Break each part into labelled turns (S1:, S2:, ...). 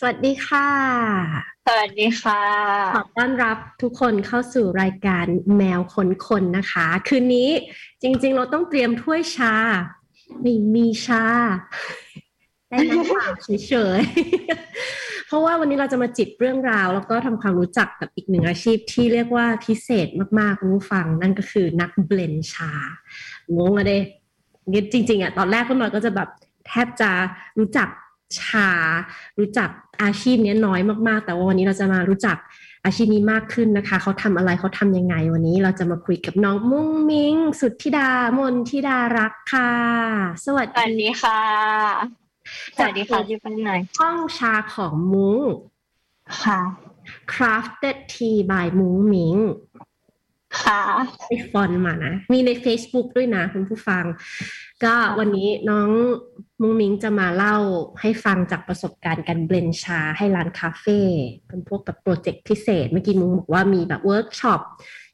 S1: สวัสดีค่ะ
S2: สวัสดีค่ะ
S1: ขอต้อนรับทุกคนเข้าสู่รายการแมวคนคนนะคะ คืนนี้จริง ๆ เราต้องเตรียมถ้วยชา ไม่มีชา ได้น้ำเปล่าเฉยๆ เพราะว่าวันนี้เราจะมาจิบเรื่องราว แล้วก็ทำความรู้จักกับอีกหนึ่งอาชีพที่เรียกว่าพิเศษมากๆคุณผู้ฟัง นั่นก็คือนักเบลนชางงอะเด้จริง ๆอะตอนแรกก็หน่อยก็จะแบบแทบจะรู้จักชา รู้จัก อาชีพนี้น้อยมากๆ แต่ว่าวันนี้เราจะมารู้จักอาชีพนี้มากขึ้นนะคะ เขาทำอะไรเขาทำยังไง วันนี้เราจะมาคุยกับน้องมุ้งมิ้งสุดธิดามนธิดารักค่ะสวัส
S2: สวัสดีค่ะสวัสดีค่ะที่เป็นไหน
S1: ห้องชาของมุ้ง
S2: ค่ะ
S1: crafted tea by มุ้งมิ้ง
S2: ค่ะ
S1: ไปฟอนมานะ มีใน Facebook ด้วยนะคุณผู้ฟัง ก็วันนี้น้องมุ้งมิ้งจะมาเล่าให้ฟังจากประสบการณ์การ blend ชาให้ร้านคาเฟ่เป็นพวกแบบโปรเจกต์พิเศษ เมื่อกี้มุ้งบอกว่ามีแบบเวิร์กช็อป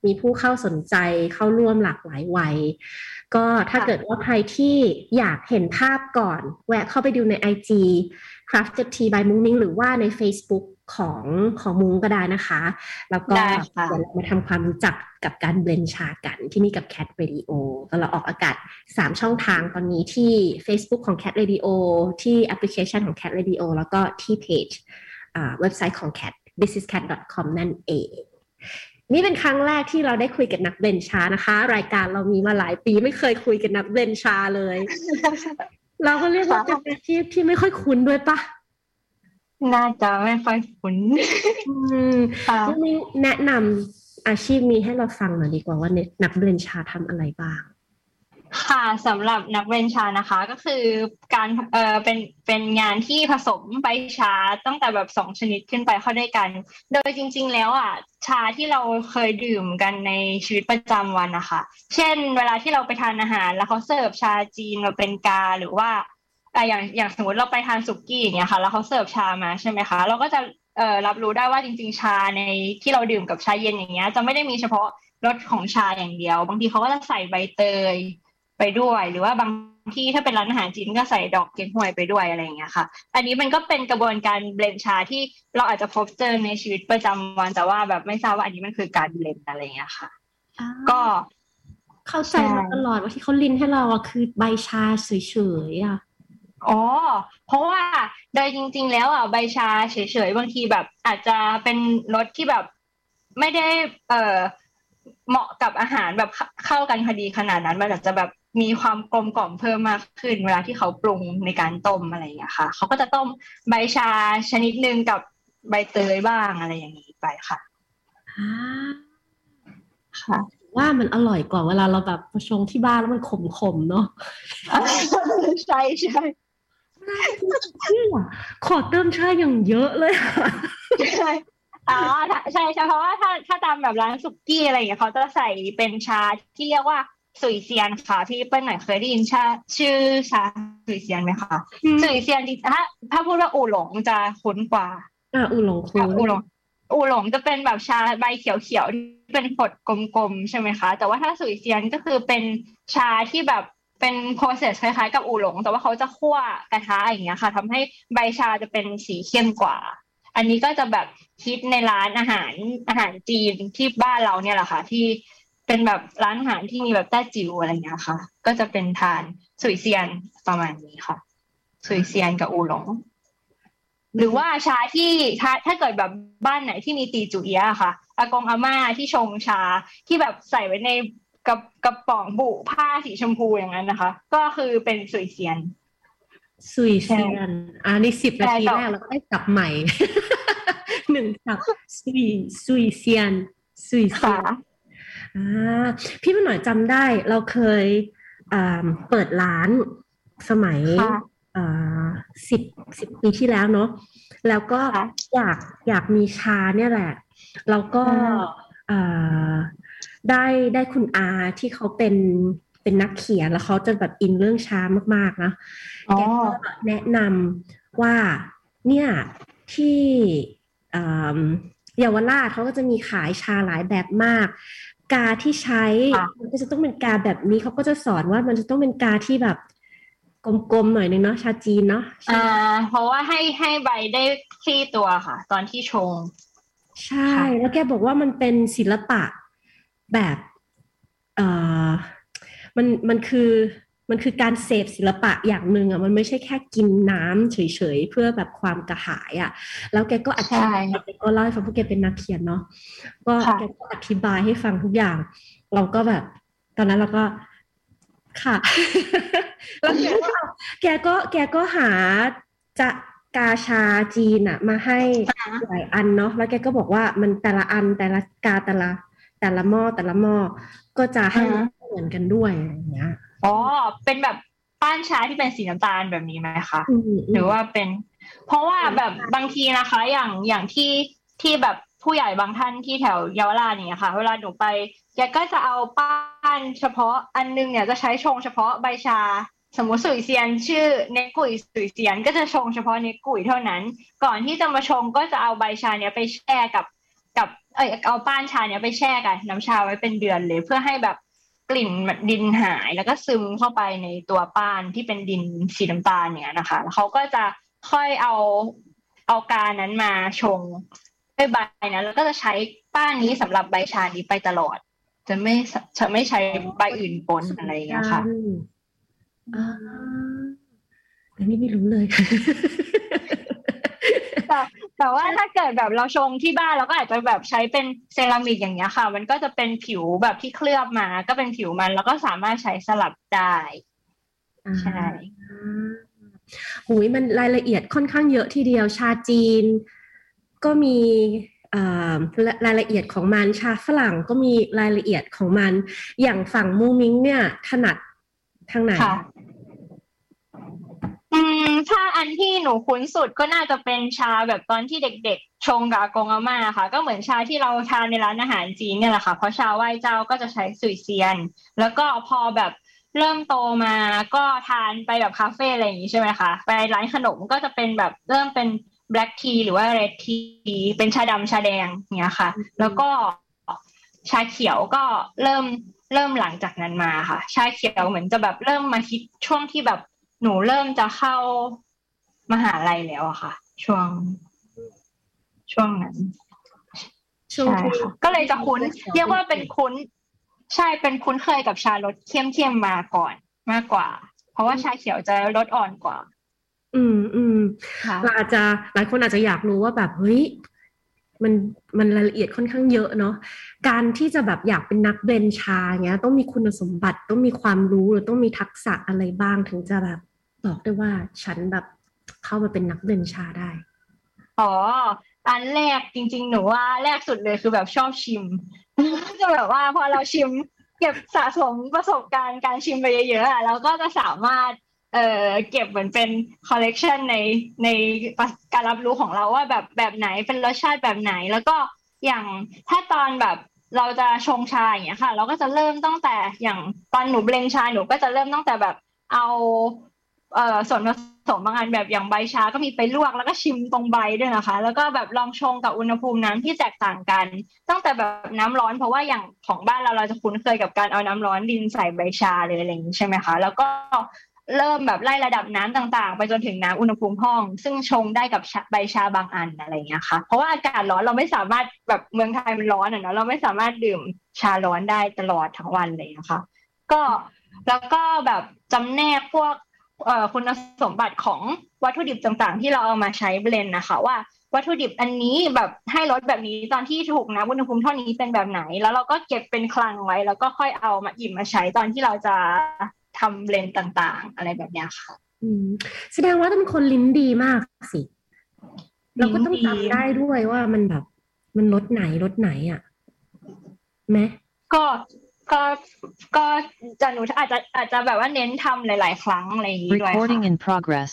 S1: มีผู้เข้าสนใจเข้าร่วมหลากหลายวัย ก็ถ้าเกิดว่าใครที่อยากเห็นภาพก่อน แวะเข้าไปดูใน IG crafted tea by มุ้งมิ้งหรือว่าใน Facebook ของของมุ้งก็ได้นะคะ แล้วก็
S2: ได้ค่ะ
S1: เดี๋ยวเรามาทำความรู้จักกับการ blend ชากันที่นี่กับ Cat Radio ก็เราออกอากาศ 3 ช่องทางตอนนี้ที่ Facebook ของ Cat Radio ที่แอปพลิเคชันของ Cat Radio แล้วก็ที่เพจอ่าเว็บไซต์ของ Cat thisiscat.com นั่นเองนี่เป็นครั้งแรกที่เราได้คุยกับนัก blend ชานะคะ รายการเรามีมาหลายปีไม่เคยคุยกับนัก blend ชาเลย เราก็เรียกว่าเป็นอาชีพที่ไม่ค่อยคุ้นด้วยปะ
S2: น่าจะไม่ค่อยคุ้น
S1: อืม
S2: ค่ะ
S1: น้องมิ้งแนะนำอาชีพนี้ให้เราฟังหน่อยดีกว่าว่าเนี่ยนักเบลนชาทำอะไรบ้าง
S2: ค่ะสำหรับนักเวนชานะคะ ก็คือการเอ่อเป็นเป็นงานที่ผสมใบชาตั้งแต่แบบสองชนิดขึ้นไปเข้าด้วยกัน โดยจริง ๆ แล้วอะชาที่เราเคยดื่มกันในชีวิตประจำวันนะคะ เช่น เวลาที่เราไปทานอาหาร แล้วเขาเสิร์ฟชาจีนมาเป็นกาหรือว่า อะอย่างอย่างสมมติเราไปทานสุกี้อย่างเงี้ยค่ะ แล้วเขาเสิร์ฟชามาใช่ไหมคะ เราก็จะเอ่อรับรู้ได้ว่าจริง ๆ ชาในที่เราดื่มกับชาเย็นอย่างเงี้ย จะไม่ได้มีเฉพาะรสของชาอย่างเดียว บางทีเขาก็จะใส่ใบเตยไปด้วย หรือว่าบางที่ถ้าเป็นร้านอาหารจีนก็ใส่ดอกเก๊กฮวยไปด้วยอะไรอย่างเงี้ยค่ะ อันนี้มันก็เป็นกระบวนการเบลนชาที่เราอาจจะพบเจอในชีวิตประจำวันแต่ว่าแบบไม่ทราบว่าอันนี้มันคือการเบลนอะไรอย่างเงี้ยค่ะ ก็
S1: เข้าใจมาตลอดว่าที่เขาลินให้เราอะคือใบชาเฉยๆอะ
S2: อ๋อ เพราะว่าโดยจริง ๆ แล้วอะใบชาเฉยๆบางทีแบบ อาจจะเป็นรสที่แบบไม่ได้ เอ่อเหมาะกับอาหารแบบเข้าเข้ากันพอดีขนาดนั้น มันอาจจะแบบมีความกลมกล่อมเพิ่มมากขึ้น เวลาที่เขาปรุงในการต้มอะไรอย่างเงี้ยค่ะ เขาก็จะต้มใบชาชนิดหนึ่งกับใบเตยบ้างอะไรอย่างนี้ไปค่ะ
S1: อ่า
S2: ค่ะ
S1: ว่ามันอร่อยกว่าเวลาเราแบบมาชงที่บ้านแล้วมันขมๆเนาะ
S2: ใช่ใช่
S1: เนี่ย ขอเติมชาอย่างเยอะเลยอะ
S2: ใช่อ๋อถ้าใช่ใช่เพราะว่าถ้าถ้าตามแบบร้านสุกี้อะไรอย่างเงี้ยเขาจะใส่เป็นชาที่เรียกว่าสุยเซียนค่ะพี่เปิ้ลหน่อยเคยได้ยินชาชื่อชาสุยเซียนไหมคะสุยเซียนจริงถ้าถ้าพูดว่าอู่หลงจะคุ้นกว่า
S1: อะอูหลงคู
S2: อู่หลงอู่หลงจะเป็นแบบชาใบเขียวๆที่เป็นขดกลมๆใช่ไหมคะ แต่ว่าถ้าสุยเซียนก็คือเป็นชาที่แบบ เป็น process คล้ายๆ กับอู่หลง แต่ว่าเขาจะคั่วกระทะอย่างเงี้ยค่ะทำให้ใบชาจะเป็นสีเข้มกว่า อันนี้ก็จะแบบคิดในร้านอาหารอาหารจีนที่บ้านเราเนี่ยแหละค่ะ ที่เป็นแบบร้านอาหารที่มีแบบแต้จิ๋วอะไรเงี้ยค่ะ ก็จะเป็นทานสุยเซียนประมาณนี้ค่ะ สุยเซียนกับอูหลง หรือว่าชาที่ถ้าถ้าเกิดแบบบ้านไหนที่มีตีจุเอียะค่ะ อากงอาม่าที่ชงชาที่แบบใส่ไว้ใน กระกระป๋องบุผ้าสีชมพูอย่างนั้นนะคะ ก็คือเป็นสุยเซียน
S1: สุยเซียนอ่านี่สิบนาที
S2: ใช่
S1: แรกเราก็ได้กลับใหม่หนึ่งสับสุยสุยเซียน สุยเซีย
S2: ค่ะ
S1: นอ่าพี่มันหน่อยจำได้เราเคยอ่าเปิดร้านสมัย
S2: ค่ะ
S1: อ่าสิบสิบปีที่แล้วเนาะแล้วก็
S2: ค่ะ
S1: อยากอยากมีชาเนี่ยแหละ แล้วก็
S2: อืม
S1: อ่า ได้ได้คุณอาที่เขาเป็นเป็นนักเขียนแล้วเขาจะแบบอินเรื่องชามากๆนะ
S2: อ๋อ
S1: แกก็แนะนำว่าเนี่ยที่เอิ่มเยาวราชเขาก็จะมีขายชาหลายแบบมาก กาที่ใช้
S2: ค่ะ
S1: มันก็จะต้องเป็นกาแบบนี้เขาก็จะสอนว่ามันจะต้องเป็นกาที่แบบกลมๆหน่อยนึงเนาะชาจีนเนาะ
S2: อ่าเพราะว่าให้ให้ใบได้คลี่ตัวค่ะ ตอนที่ชง
S1: ใช่ แล้วแกบอกว่ามันเป็นศิลปะ แบบเอ่อมันมันคือมันคือการเสพศิลปะอย่างหนึ่งอะมันไม่ใช่แค่กินน้ำเฉยๆ เพื่อแบบความกระหายอะ แล้วแกก็อธิบายแกก็เล่าให้ฟังเพราะแกเป็นนักเขียนเนาะก็แกก็อธิบายให้ฟังทุกอย่าง เราก็แบบ ตอนนั้นเราก็ค่ะ แล้วแกก็แกก็แกก็หาจะกาชาจีนอะมาให้หลายอันเนาะแล้วแกก็บอกว่ามันแต่ละอันแต่ละกาแต่ละ แต่ละหม้อแต่ละหม้อก็จะให้เหมือนกันด้วยอะไรอย่างเงี้ย
S2: อ๋อเป็นแบบป้านชาที่เป็นสีน้ำตาลแบบนี้ไหมคะหรือว่าเป็น เพราะว่าแบบบางทีนะคะ อย่างอย่างที่ที่แบบผู้ใหญ่บางท่านที่แถวเยาวราชเนี่ยค่ะ เวลาหนูไปแกก็จะเอาป้านเฉพาะอันนึงเนี่ยจะใช้ชงเฉพาะใบชา สมมติสุยเซียน ชื่อเนกุยสุยเซียน ก็จะชงเฉพาะเนกุยเท่านั้น ก่อนที่จะมาชงก็จะเอาใบชาเนี้ยไปแช่กับกับ เออเอาป้านชาเนี้ยไปแช่กับน้ำชาไว้เป็นเดือนเลย เพื่อให้แบบกลิ่นดินหายแล้วก็ซึมเข้าไปในตัวป้านที่เป็นดินสีน้ำตาลเนี่ยนะคะแล้วเขาก็จะค่อยเอาเอาการนั้นมาชงด้วยใบนะแล้วก็จะใช้ป้านนี้สำหรับใบชานี้ไปตลอด จะไม่จะไม่ใช้ใบอื่นปนอะไรอย่างเงี้ยค่ะ
S1: อ่าอันนี้ไม่รู้เลย
S2: แต่แต่ว่าถ้าเกิดแบบเราชงที่บ้านเราก็อาจจะแบบใช้เป็นเซรามิกอย่างเงี้ยค่ะ มันก็จะเป็นผิวแบบที่เคลือบมา ก็เป็นผิวมันแล้วก็สามารถใช้สลับได้ใช่
S1: หุยมันรายละเอียดค่อนข้างเยอะทีเดียวชาจีน ก็มีรายละเอียดของมันชาฝรั่งก็มีรายละเอียดของมัน อย่างฝั่งมูมิงเนี่ยถนัดทางไหน
S2: ค่ะ อืมถ้าอันที่หนูคุ้นสุดก็น่าจะเป็นชาแบบตอนที่เด็กๆ ชงกับอากงอาม่าค่ะ ก็เหมือนชาที่เราทานในร้านอาหารจีนเนี่ยแหละค่ะ เพราะชาไหว้เจ้าก็จะใช้สุยเซียน แล้วก็พอแบบเริ่มโตมาก็ทานไปแบบคาเฟ่อะไรอย่างนี้ใช่ไหมคะ ไปร้านขนมก็จะเป็นแบบเริ่มเป็นแบล็กทีหรือว่าเรดทีเป็นชาดำชาแดงเนี้ยค่ะ แล้วก็ชาเขียวก็เริ่มเริ่มหลังจากนั้นมาค่ะ ชาเขียวเหมือนจะแบบเริ่มมาคิดช่วงที่แบบ หนูเริ่มจะเข้ามหาลัยแล้วอะค่ะ ช่วงช่วงนั้น
S1: ช่วง
S2: ใช่ค่ะก็เลยจะคุ้น เรียกว่าเป็นคุ้น ใช่เป็นคุ้นเคยกับชารสเข้มเข้มมาก่อนมากกว่า เพราะว่าชาเขียวจะรสอ่อนกว่า
S1: อืมอืม
S2: ค่ะ
S1: เราอาจจะหลายคนอาจจะอยากรู้ว่าแบบเฮ้ยมันมันรายละเอียดค่อนข้างเยอะเนาะการที่จะแบบอยากเป็นนักเบนชาเงี้ย ต้องมีคุณสมบัติต้องมีความรู้หรือต้องมีทักษะอะไรบ้างถึงจะแบบ บอกได้ว่าฉันแบบเข้ามาเป็นนักเบนชาได้
S2: อ๋อ อันแรกจริง ๆ หนูว่าแรกสุดเลยคือแบบชอบชิมจะแบบว่าพอเราชิม เก็บสะสมประสบการณ์การชิมไปเยอะๆอะเราก็จะสามารถเอ่อเก็บเหมือนเป็นคอลเลกชันในในการรับรู้ของเราว่าแบบแบบไหนเป็นรสชาติแบบไหน แล้วก็อย่างถ้าตอนแบบเราจะชงชาอย่างเงี้ยค่ะ เราก็จะเริ่มตั้งแต่อย่างตอนหนูเบลนชาหนูก็จะเริ่มตั้งแต่แบบเอา เอ่อส่วนผสมบางอันแบบอย่างใบชาก็มีไปลวกแล้วก็ชิมตรงใบด้วยนะคะ แล้วก็แบบลองชงกับอุณหภูมิน้ำที่แตกต่างกัน ตั้งแต่แบบน้ำร้อนเพราะว่าอย่างของบ้านเราเราจะคุ้นเคยกับการเอาน้ำร้อนดินใส่ใบชาเลยอะไรอย่างนี้ใช่ไหมคะ แล้วก็เริ่มแบบไล่ระดับน้ำต่างๆ ไปจนถึงน้ำอุณหภูมิห้อง ซึ่งชงได้กับใบชาบางอันอะไรอย่างเงี้ยค่ะ เพราะว่าอากาศร้อนเราไม่สามารถแบบเมืองไทยมันร้อนอะเนาะเราไม่สามารถดื่มชาร้อนได้ตลอดทั้งวันเลยนะคะ ก็แล้วก็แบบจำแนกพวก คุณสมบัติของวัตถุดิบต่างๆ ที่เราเอามาใช้ blend นะคะ ว่าวัตถุดิบอันนี้แบบให้รสแบบนี้ตอนที่ถูกน้ำอุณหภูมิเท่านี้เป็นแบบไหน แล้วเราก็เก็บเป็นคลังไว้ แล้วก็ค่อยเอามาหยิบมาใช้ตอนที่เราจะทำ blend ต่างๆ อะไรแบบเนี้ยค่ะ
S1: อืมแสดงว่าต้องเป็นคนลิ้นดีมากสิเราก็ต้องจำได้ด้วยว่ามันแบบ มันรสไหนรสไหนอะไหม
S2: ก็ ก็ก็จะหนูอาจจะอาจจะแบบว่าเน้นทำหลาย ๆ ครั้งอะไรอย่างนี้ด้วยค่ะ
S3: Recording in progress.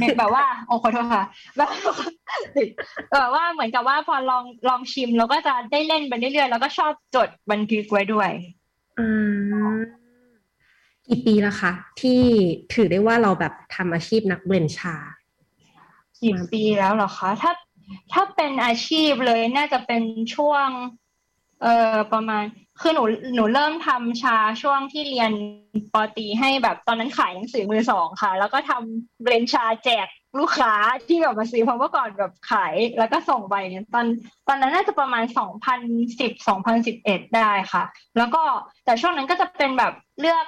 S2: เนี่ยแบบว่าโอ้ขอโทษค่ะแบบแบบว่าเหมือนกับว่าพอลองลองชิมเราก็จะได้เล่นไปเรื่อยๆแล้วก็ชอบจดบันทึกไว้ด้วย
S1: อ่ากี่ปีแล้วคะที่ถือได้ว่าเราแบบทำอาชีพนักเบลนชา
S2: กี่ปีแล้วเหรอคะถ้าถ้าเป็นอาชีพเลยน่าจะเป็นช่วง เอ่อประมาณ คือหนูหนูเริ่มทำชาช่วงที่เรียนปอตีให้แบบตอนนั้นขายหนังสือมือสองค่ะ แล้วก็ทำเบรนชาแจกลูกค้าที่แบบมาซื้อเพราะเมื่อก่อนแบบขายแล้วก็ส่งไปเนี่ยตอนตอนนั้นน่าจะประมาณสองพันสิบสองพันสิบเอ็ดได้ค่ะ แล้วก็แต่ช่วงนั้นก็จะเป็นแบบเลือก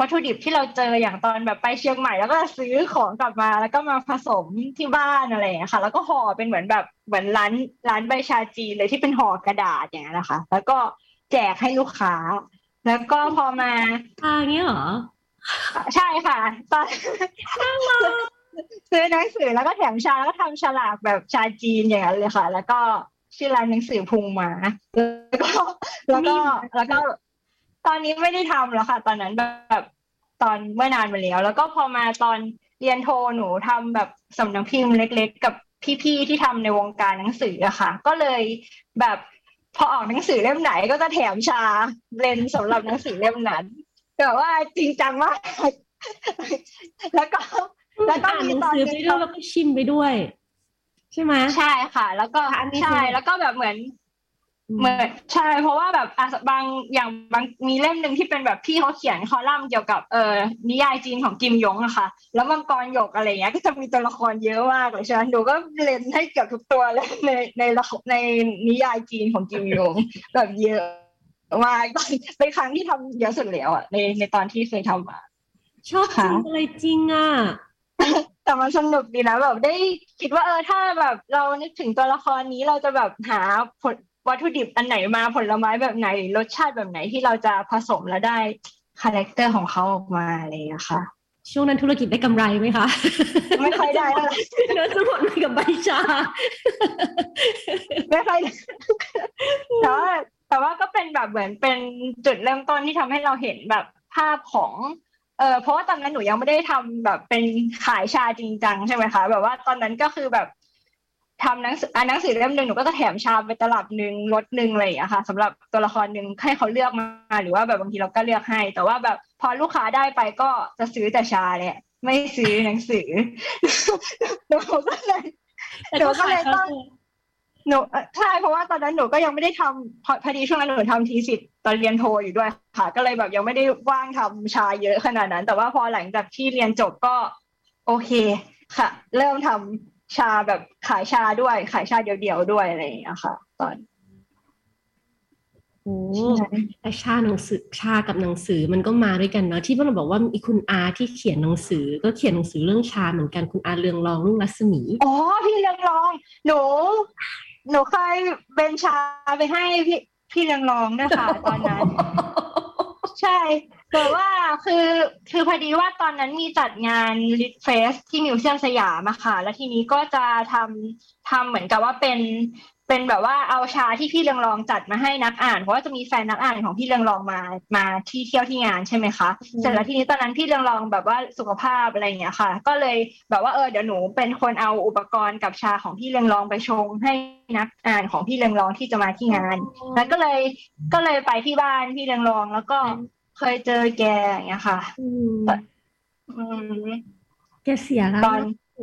S2: วัตถุดิบที่เราเจออย่างตอนแบบไปเชียงใหม่ แล้วก็ซื้อของกลับมาแล้วก็มาผสมที่บ้านอะไรอย่างเงี้ยค่ะ แล้วก็ห่อเป็นเหมือนแบบเหมือนร้านร้านใบชาจีนเลยที่เป็นห่อกระดาษอย่างเงี้ยนะคะ แล้วก็ แจกให้ลูกค้า แล้วก็พอมา
S1: อ่าเงี้ยเหรอ
S2: ใช่ค่ะตอนซื้อหนังสือแล้วก็แถมชาแล้วก็ทำฉลากแบบชาจีนอย่างนั้นเลยค่ะ แล้วก็ชื่อร้านหนังสือพุงหมา แล้วก็แล้วก็แล้วก็ ตอนนี้ไม่ได้ทำแล้วค่ะ ตอนนั้นแบบตอนเมื่อนานมาแล้ว แล้วก็พอมาตอนเรียนโทหนูทำแบบสำนักพิมพ์เล็ก ๆ กับพี่ๆที่ทำในวงการหนังสืออะค่ะ ก็เลยแบบ พอออกหนังสือเล่มไหนก็จะแถมชาเบรนสำหรับหนังสือเล่มนั้นแต่ว่าจริงจังมากแล้วก็ แล้วก็
S1: อ่าน
S2: มี
S1: หนัง
S2: ตอน
S1: สือ
S2: ห
S1: ไป
S2: นึง
S1: ด้วยแล้วก็ชิมไปด้วย ใช่ไหม
S2: ใช่ค่ะ แล้วก็
S1: อันนี้
S2: ใช่
S1: คือ
S2: แล้วก็แบบเหมือน เหมือนใช่เพราะว่าแบบอะบางอย่างบางมีเล่มหนึ่งที่เป็นแบบพี่เขาเขียนคอลัมน์เกี่ยวกับเอ่อนิยายจีนของกิมยงอะค่ะ แล้วมังกรหยกอะไรเงี้ยก็จะมีตัวละครเยอะมากเลยใช่ไหมหนูก็เล่นให้เกือบทุกตัวเลยในในละครในนิยายจีนของกิมยง แบบเยอะมากเป็นครั้งที่ทำเยอะสุดแล้วอะในในตอนที่เคยทำมา
S1: ชอบจริ
S2: ค่ะ
S1: งอะไรจริงอะ
S2: แต่มันสนุกดีนะแบบได้คิดว่าเออถ้าแบบเรานึกถึงตัวละครนี้เราจะแบบหาผล วัตถุดิบอันไหนมาผลไม้แบบไหนหรือรสชาติแบบไหนที่เราจะผสมแล้วได้ character ของเขาออกมาอะไรอย่างเงี้ยค่ะ
S1: ช่วงนั้นธุรกิจได้กำไรไหมคะ
S2: ไม่ค่อยได้เท่าไหร่
S1: เนื้อจะหมดไปกับใบชา
S2: ไม่ค่อยได้แต่ว่าแต่ว่าก็เป็นแบบเหมือนเป็นจุดเริ่มต้นที่ทำให้เราเห็นแบบภาพของเออเพราะว่าตอนนั้นหนูยังไม่ได้ทำแบบเป็นขายชาจริงจังใช่ไหมคะ แบบว่าตอนนั้นก็คือแบบ ทำหนังสืออ่านหนังสือเล่มหนึ่งหนูก็จะแถมชาไปตลับหนึ่งรถหนึ่งอะไรอย่างเงี้ยค่ะสำหรับตัวละครหนึ่งให้เขาเลือกมาหรือว่าแบบบางทีเราก็เลือกให้ แต่ว่าแบบพอลูกค้าได้ไปก็จะซื้อแต่ชาแหละไม่ซื้อหนังสือหนูก็เลย
S1: แต่ก็ขายเขาเถอะ
S2: หนูเอ่อใช่เพราะว่าตอนนั้นหนูก็ยังไม่ได้ทำพอพอดีช่วงนั้นหนูทำทีสิทธ์ตอนเรียนโทอยู่ด้วยค่ะ ก็เลยแบบยังไม่ได้ว่างทำชาเยอะขนาดนั้น แต่ว่าพอหลังจากที่เรียนจบก็ โอเคค่ะ เริ่มทำ ชาแบบขายชาด้วยขายชาเดี่ยวๆด้วยอะไรอย่างเงี้ยค่ะ ตอน
S1: โอ้แต่ชาหนังสือชากับหนังสือมันก็มาด้วยกันเนาะที่พวกเราบอกว่ามีคุณอาที่เขียนหนังสือ ก็เขียนหนังสือเรื่องชาเหมือนกันคุณอาเรืองรองรุ่งรัศมี
S2: อ๋อพี่เรืองรองหนูหนูเคยเป็นชาไปให้พี่พี่เรืองรองด้วยค่ะตอนนั้น ใช่ แต่ว่าคือคือพอดีว่าตอนนั้นมีจัดงานลิทเฟสที่มิวเซียมสยามอะค่ะ แล้วทีนี้ก็จะทำทำเหมือนกับว่าเป็น เป็นแบบว่าเอาชาที่พี่เรืองรองจัดมาให้นักอ่านเพราะว่าจะมีแฟนนักอ่านของพี่เรืองรองมามาที่เที่ยวที่งานใช่ไหมคะ
S1: อืม
S2: เสร็จแล้วทีนี้ตอนนั้นพี่เรืองรองแบบว่าสุขภาพอะไรอย่างเงี้ยค่ะ ก็เลยแบบว่าเออเดี๋ยวหนูเป็นคนเอาอุปกรณ์กับชาของพี่เรืองรองไปชงให้นักอ่านของพี่เรืองรองที่จะมาที่งาน แล้วก็เลยก็เลยไปที่บ้านพี่เรืองรองแล้วก็เคยเจอแกอย่างเงี้ยค่ะ
S1: อืม
S2: อืม
S1: แกเสียแล้ว
S2: ตอน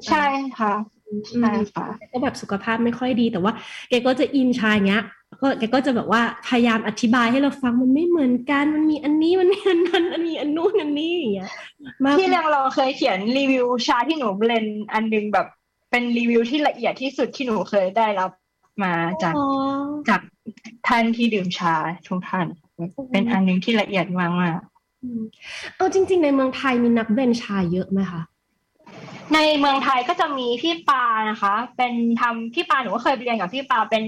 S2: ใช่ค่ะ
S1: อืม
S2: ใช่ค่ะ
S1: ก็แบบสุขภาพไม่ค่อยดีแต่ว่าแกก็จะอินชาอย่างเงี้ยก็แกก็จะแบบว่าพยายามอธิบายให้เราฟังมันไม่เหมือนกันมันมีอันนี้มันมีอันนั้นอันนี้อันนู้นอันนี้อย่างเงี้ยมาก
S2: พี่เรืองรองเคยเขียนรีวิวชาที่หนูเบลนด์อันหนึงแบบเป็นรีวิวที่ละเอียดที่สุดที่หนูเคยได้รับมาจาก
S1: อ๋อ
S2: จากท่านที่ดื่มชาทุกท่าน เป็นอันหนึ่งที่ละเอียดมากมาก
S1: อืมเอาจริง ๆ ในเมืองไทยมีนัก blend ชาเยอะไหมคะ
S2: ๆ ในเมืองไทยก็จะมีพี่ปานะคะ เป็นทำพี่ปาหนูก็เคยเรียนกับพี่ปาเป็น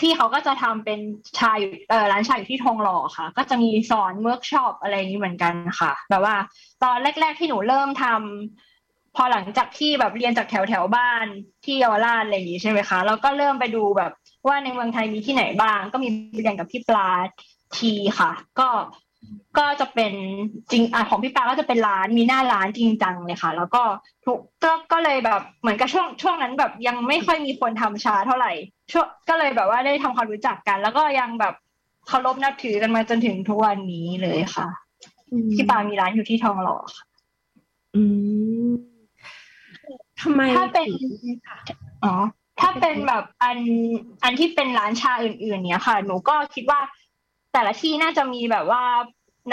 S2: พี่เขาก็จะทำเป็นชายเออร้านชายอยู่ที่ทองหล่อค่ะ ก็จะมีสอนเวิร์กช็อปอะไรนี้เหมือนกันค่ะแบบว่า ตอนแรก ๆที่หนูเริ่มทำพอหลังจากที่แบบเรียนจากแถวแถวบ้านที่เยาวราชอะไรอย่างนี้ใช่ไหมคะแล้วก็เริ่มไปดูแบบว่าในเมืองไทยมีที่ไหนบ้าง ก็มีเรียนกับพี่ปลาทีค่ะ ก็ ก็จะเป็นจริงอะของพี่ปลาก็จะเป็นร้านมีหน้าร้านจริงจังเลยค่ะ แล้วก็ทุกก็ก็เลยแบบเหมือนกับช่วงช่วงนั้นแบบยังไม่ค่อยมีคนทำชาเท่าไหร่ช่วงก็เลยแบบว่าได้ทำความรู้จักกัน แล้วก็ยังแบบเคารพนับถือกันมาจนถึงทุกวันนี้เลยค่ะ
S1: อืม
S2: พี่ปามีร้านอยู่ที่ทองหล่อค่ะ
S1: อืมทำไม
S2: ถ้าเป็น
S1: ถึง
S2: อ๋อถ้าเป็นแบบอันอันที่เป็นร้านชาอื่น ๆ เนี้ยค่ะ หนูก็คิดว่าแต่ละที่น่าจะมีแบบว่า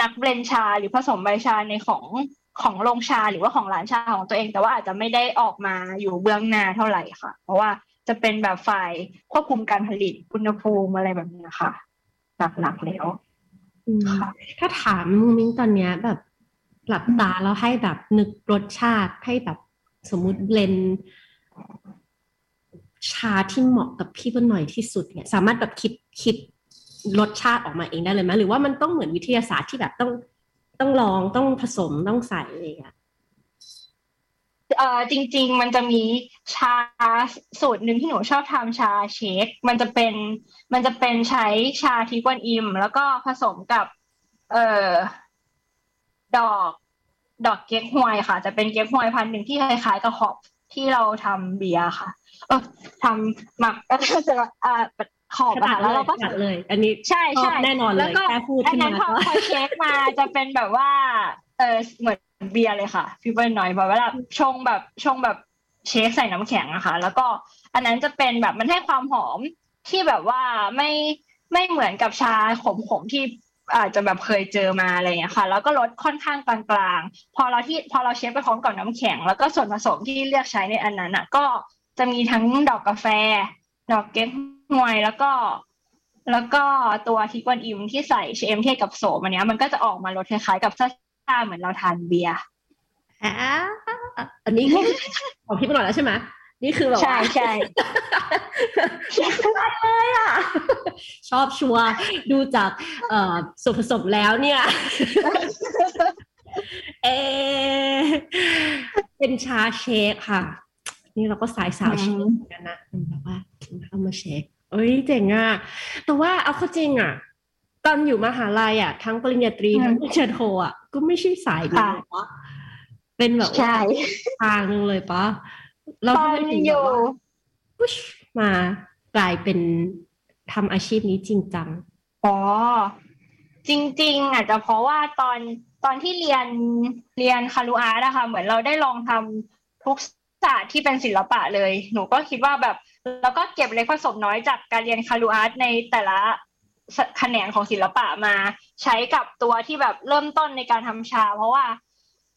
S2: นักเบลนชาหรือผสมใบชาในของของโรงชาหรือว่าของร้านชาของตัวเอง แต่ว่าอาจจะไม่ได้ออกมาอยู่เบื้องหน้าเท่าไหร่ค่ะ เพราะว่าจะเป็นแบบฝ่ายควบคุมการผลิตอุณหภูมิอะไรแบบนี้ค่ะหลักๆแล้ว
S1: อืม
S2: ค่ะ
S1: ถ้าถามมุ้งมิ้งตอนเนี้ยแบบหลับตาแล้วให้แบบนึกรสชาติให้แบบสมมุติเบลนด์ชาที่เหมาะกับพี่เปิ้ลหน่อยที่สุดเนี่ย สามารถแบบคิดคิด รสชาติออกมาเองได้เลยไหมหรือว่ามันต้องเหมือนวิทยาศาสตร์ที่แบบต้องต้องลองต้องผสมต้องใส่อะไรอย่างเงี้ย
S2: เอ่อจริง ๆ มันจะมีชาสูตรหนึ่งที่หนูชอบทำชาเชค มันจะเป็น มันจะเป็นใช้ชาทิกวันอิม แล้วก็ผสมกับ เอ่อดอก ดอกเก๊กฮวยค่ะ จะเป็นเก๊กฮวยพันหนึ่งที่คล้ายๆกับขอบที่เราทำเบียร์ค่ะ เออทำหมักก็จะอ่า ขอบอะค่ะแล้วเราก็
S1: ขนาดเลย อันนี้
S2: ใช่
S1: ชอ
S2: ใช่
S1: บแน่นอนเล
S2: แล้ว
S1: ย
S2: ก็
S1: แค่พูด
S2: อัน
S1: ขึ้น
S2: นั้
S1: มาน
S2: พอ
S1: ก็
S2: พอเช็คมาจะเป็นแบบว่าเออเหมือนเบียร์เลยค่ะพี่เปิ้ลหน่อยแบบว่าชงแบบชงแบบเชคใส่น้ำแข็งอะค่ะแล้วก็อันนั้นจะเป็นแบบมันให้ความหอมที่แบบว่าไม่ไม่เหมือนกับชาขมๆที่อาจจะแบบเคยเจอมาอะไรอย่างเงี้ยค่ะ แล้วก็รสค่อนข้างกลางๆ พอเราที่พอเราเชฟไปพร้อมกับน้ำแข็ง แล้วก็ส่วนผสมที่เลือกใช้ในอันนั้นอะก็จะมีทั้งดอกกาแฟ ดอกเก๊ก ฮวยแล้วก็ แล้วก็ตัวทิกวันอิมที่ใส่เชมเทศกับโสมอันเนี้ยมันก็จะออกมารสคล้ายๆกับซ่าๆเหมือนเราทานเบียร์
S1: อ่าอันนี้คือของพี่เปิ้ลหน่อยแล้วใช่ไหมนี่คือแบบ
S2: ใช่
S1: ว่า
S2: ใช่
S1: เลยอะ ชอบชัวร์ดูจากเอ่อส่วนผสมแล้วเนี่ยเออเป็นชาเชคค่ะ นี่เราก็สายสาวเชคเหมือนกันนะเป็นแบบว่าเอามาเชค เอ้ยเจ๋งอะ แต่ว่าเอาเข้าจริงอะ ตอนอยู่มหาลัยอะ ทั้งปริญญาตรี
S2: อืม
S1: ทั้งปริญญาโทอะ ก็ไม่ใช่สายนี้
S2: ค่ะ
S1: เลยปะเป็นแบบว่า
S2: ใช่
S1: ทางนึงเลยปะเรา
S2: ตอ
S1: ทำ
S2: น
S1: ไมถึง
S2: อ
S1: แบบ
S2: ยู่
S1: ว่าพุชมากลายเป็นทำอาชีพนี้จริงจัง
S2: อ๋อ จริง ๆ อาจจะเพราะว่าตอนตอนที่เรียนเรียนคารุอาร์ตอะค่ะเหมือนเราได้ลองทำทุกศาสตร์ที่เป็นศิลปะเลย หนูก็คิดว่าแบบ แล้วก็เก็บเล็กผสมน้อยจากการเรียนคารุอาร์ตในแต่ละแขนงของศิลปะมา ใช้กับตัวที่แบบเริ่มต้นในการทำชา เพราะว่า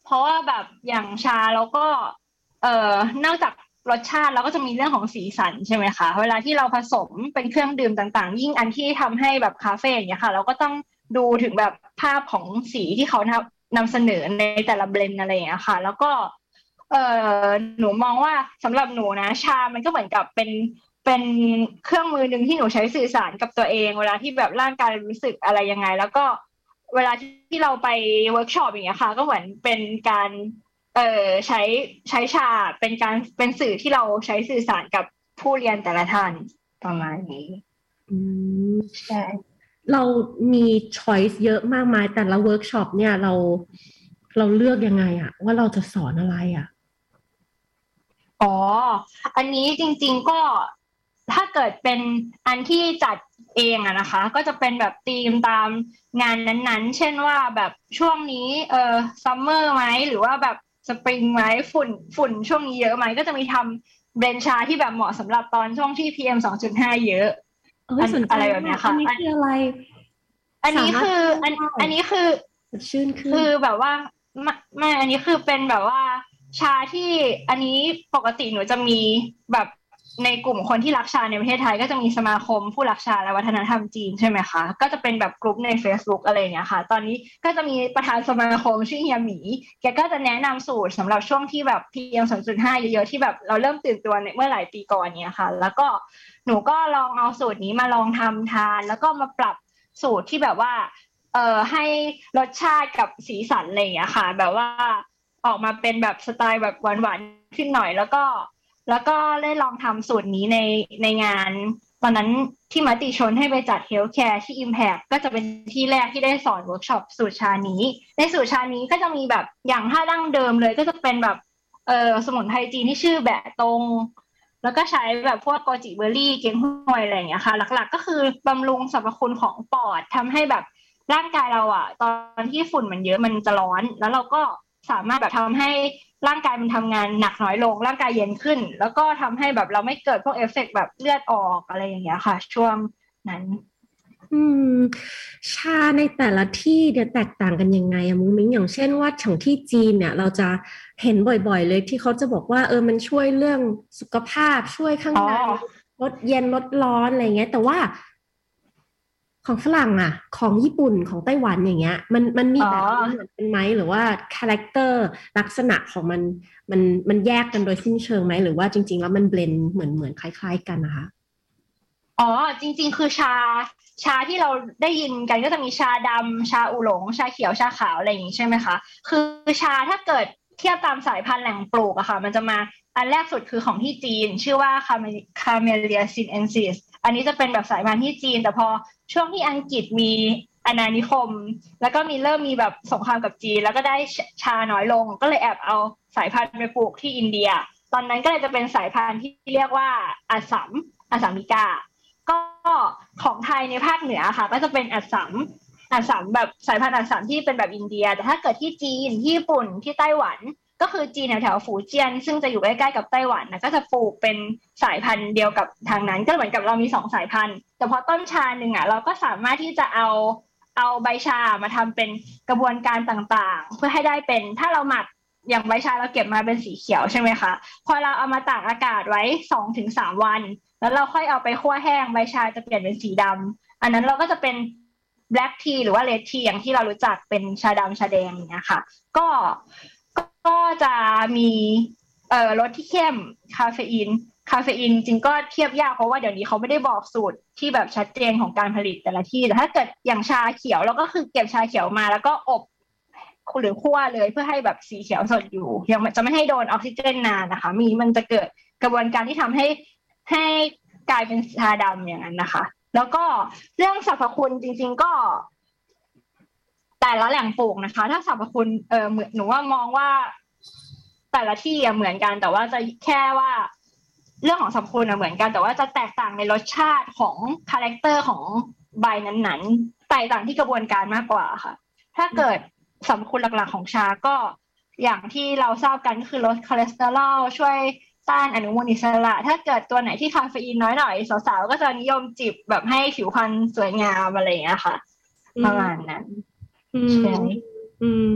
S2: เพราะว่าแบบอย่างชาแล้วก็ เอ่อนอกจากรสชาติเราก็จะมีเรื่องของสีสันใช่ไหมคะ เวลาที่เราผสมเป็นเครื่องดื่มต่างๆ ยิ่งอันที่ทำให้แบบคาเฟ่อย่างเงี้ยค่ะ เราก็ต้องดูถึงแบบภาพของสีที่เขานำนำเสนอในแต่ละเบลนอะไรอย่างเงี้ยค่ะ แล้วก็ เอ่อหนูมองว่าสำหรับหนูนะ ชา มันก็เหมือนกับเป็นเป็นเครื่องมือหนึ่งที่หนูใช้สื่อสารกับตัวเอง เวลาที่แบบร่างกายรู้สึกอะไรยังไง แล้วก็เวลาที่เราไปเวิร์กช็อปอย่างเงี้ยค่ะ ก็เหมือนเป็นการเอ่อใช้ใช้ชาเป็นการเป็นสื่อที่เราใช้สื่อสารกับผู้เรียนแต่ละท่านประมาณนี้
S1: อืม
S2: ใช่
S1: เรามี choice เยอะมากมายแต่ละเวิร์กช็อปเนี่ยเราเราเลือกยังไงอะว่าเราจะสอนอะไรอะ
S2: อ๋อ อันนี้จริง ๆก็ถ้าเกิดเป็นอันที่จัดเองอะนะคะ ก็จะเป็นแบบธีมตามงานนั้นๆ เช่นว่าแบบช่วงนี้เออ summer ไหมหรือว่าแบบสปริงไหมฝุ่นฝุ่นช่วงนี้เยอะไหมก็จะมีทำ blend ชาที่แบบเหมาะสำหรับตอนช่วงที่ PM 2.5 เยอะ
S1: เอ้ย
S2: อัน
S1: สนใจ
S2: อะไรแบบเนี้ยค่ะ
S1: อันนี้คืออะไร
S2: อันนี้คืออัน
S1: สามารถ
S2: อันนี้คือ
S1: สดชื่นขึ้น
S2: คือแบบว่าไม่ไม่อันนี้คือเป็นแบบว่า ชาที่อันนี้ปกติหนูจะมีแบบในกลุ่มคนที่รักชาในประเทศไทย ก็จะมีสมาคมผู้รักชาและวัฒนธรรมจีนใช่ไหมคะก็จะเป็นแบบกลุ่มใน Facebook อะไรอย่างเงี้ยค่ะ ตอนนี้ก็จะมีประธานสมาคมชื่อเฮียหมีแกก็จะแนะนำสูตรสำหรับช่วงที่แบบ PM 2.5เยอะๆที่แบบเราเริ่มตื่นตัวในเมื่อหลายปีก่อนเนี้ยค่ะ แล้วก็หนูก็ลองเอาสูตรนี้มาลองทำทาน แล้วก็มาปรับสูตรที่แบบว่าเอ่อให้รสชาติกับสีสันอะไรอย่างเงี้ยค่ะ แบบว่า ออกมาเป็นแบบสไตล์แบบหวานๆขึ้นหน่อย แล้วก็ แล้วก็ได้ลองทำสูตรนี้ในในงาน ตอนนั้นที่มติชนให้ไปจัด Healthcare ที่ Impact ก็จะเป็นที่แรกที่ได้สอนเวิร์กช็อปสูตรชานี้ ในสูตรชานี้ก็จะมีแบบอย่างถ้าดั้งเดิมเลยก็จะเป็นแบบเออสมุนไพรจีนที่ชื่อแบะตงแล้วก็ใช้แบบพวกโกจิเบอร์รี่ เก๊กฮวยอะไรอย่างเงี้ยค่ะ หลักๆ ก็คือบำรุงสรรพคุณของปอดทำให้แบบร่างกายเราอะตอนที่ฝุ่นมันเยอะมันจะร้อน แล้วเราก็ สามารถแบบทำให้ร่างกายมันทำงานหนักน้อยลง ร่างกายเย็นขึ้น แล้วก็ทำให้แบบเราไม่เกิดพวกเอฟเฟกต์แบบเลือดออกอะไรอย่างเงี้ยค่ะ ช่วงนั้น
S1: อืม ชาในแต่ละที่เดี๋ยวแตกต่างกันยังไงอะมุ้งมิ้งอย่างเช่นว่าของที่จีนเนี่ย เราจะเห็นบ่อยๆเลยที่เขาจะบอกว่า เออมันช่วยเรื่องสุขภาพช่วยข้างในลดเย็นลดร้อนอะไรเงี้ย แต่ว่า ของฝรั่งอะของญี่ปุ่นของไต้หวันอย่างเงี้ย มันมันมีแบบเหมือนเป็นไหมหรือว่า character ลักษณะของมันมันมันแยกกันโดยสิ้นเชิงไหมหรือว่าจริง ๆ แล้วมัน blend เหมือนเหมือนคล้าย ๆ กันนะคะ
S2: อ๋อจริง ๆ คือชาชาที่เราได้ยินกันก็จะมีชาดำชาอูหลง ชาเขียวชาขาวอะไรอย่างนี้ใช่ไหมคะ คือชาถ้าเกิดเทียบตามสายพันธุ์แหล่งปลูกอะค่ะ มันจะมาอันแรกสุดคือของที่จีน ชื่อว่าคา Camellia sinensis อันนี้จะเป็นแบบสายพันธุ์ที่จีน แต่พอ ช่วงที่อังกฤษมีอาณานิคม แล้วก็มีเริ่มมีแบบสงครามกับจีนแล้วก็ได้ชาน้อยลง ก็เลยแอบเอาสายพันธุ์ไปปลูกที่อินเดีย ตอนนั้นก็เลยจะเป็นสายพันธุ์ที่เรียกว่าอัสสัม assamica ก็ของไทยในภาคเหนือค่ะ ก็จะเป็นอัสสัมอัสสัมแบบสายพันธุ์อัสสัมที่เป็นแบบอินเดีย แต่ถ้าเกิดที่จีนที่ญี่ปุ่นที่ไต้หวัน ก็คือจีนแถวแถวฝูเจียน ซึ่งจะอยู่ใกล้ๆกับไต้หวันนะก็จะปลูกเป็นสายพันธุ์เดียวกับทางนั้น ก็เหมือนกับเรามีสองสายพันธุ์ แต่พอต้นชาหนึ่งอะเราก็สามารถที่จะเอาเอาใบชามาทำเป็นกระบวนการต่างๆ เพื่อให้ได้เป็นถ้าเราหมักอย่างใบชาเราเก็บมาเป็นสีเขียวใช่ไหมคะพอเราเอามาตากอากาศไว้สองถึงสามวัน แล้วเราค่อยเอาไปคั่วแห้งใบชาจะเปลี่ยนเป็นสีดำอันนั้นเราก็จะเป็น black tea หรือว่า red tea อย่างที่เรารู้จักเป็นชาดำชาแดงอย่างเงี้ยค่ะ ก็ ก็จะมีเอ่อรสที่เข้มคาเฟอีนคาเฟอีนจริงก็เทียบยากเพราะว่าเดี๋ยวนี้เขาไม่ได้บอกสูตรที่แบบชัดเจนของการผลิตแต่ละที่แต่ถ้าเกิดอย่างชาเขียวเราก็คือเก็บชาเขียวมา แล้วก็อบหรือคั่วเลยเพื่อให้แบบสีเขียวสดอยู่ยังจะไม่ให้โดนออกซิเจนนานนะคะ มีมันจะเกิดกระบวนการที่ทำให้ให้กลายเป็นชาดำอย่างนั้นนะคะ แล้วก็เรื่องสรรพคุณจริง ๆก็ แต่ละแหล่งปลูกนะคะ ถ้าสรรพคุณเออเหมือนหนูว่ามองว่า แต่ละที่เหมือนกัน แต่ว่าจะแค่ว่า เรื่องของสรรพคุณเหมือนกัน แต่ว่าจะแตกต่างในรสชาติของ character ของใบนั้นๆแตกต่างที่กระบวนการมากกว่าค่ะ ถ้าเกิดสรรพคุณหลักๆของชาก็อย่างที่เราทราบกันก็คือลดคอเลสเตอรอลช่วยต้านอนุมูลอิสระ ถ้าเกิดตัวไหนที่คาเฟอีนน้อยหน่อยสาวๆก็จะนิยมจิบแบบให้ผิวพรรณสวยงามอะไรอย่างเงี้ยค่ะประมาณนั้น
S1: ใช่อืม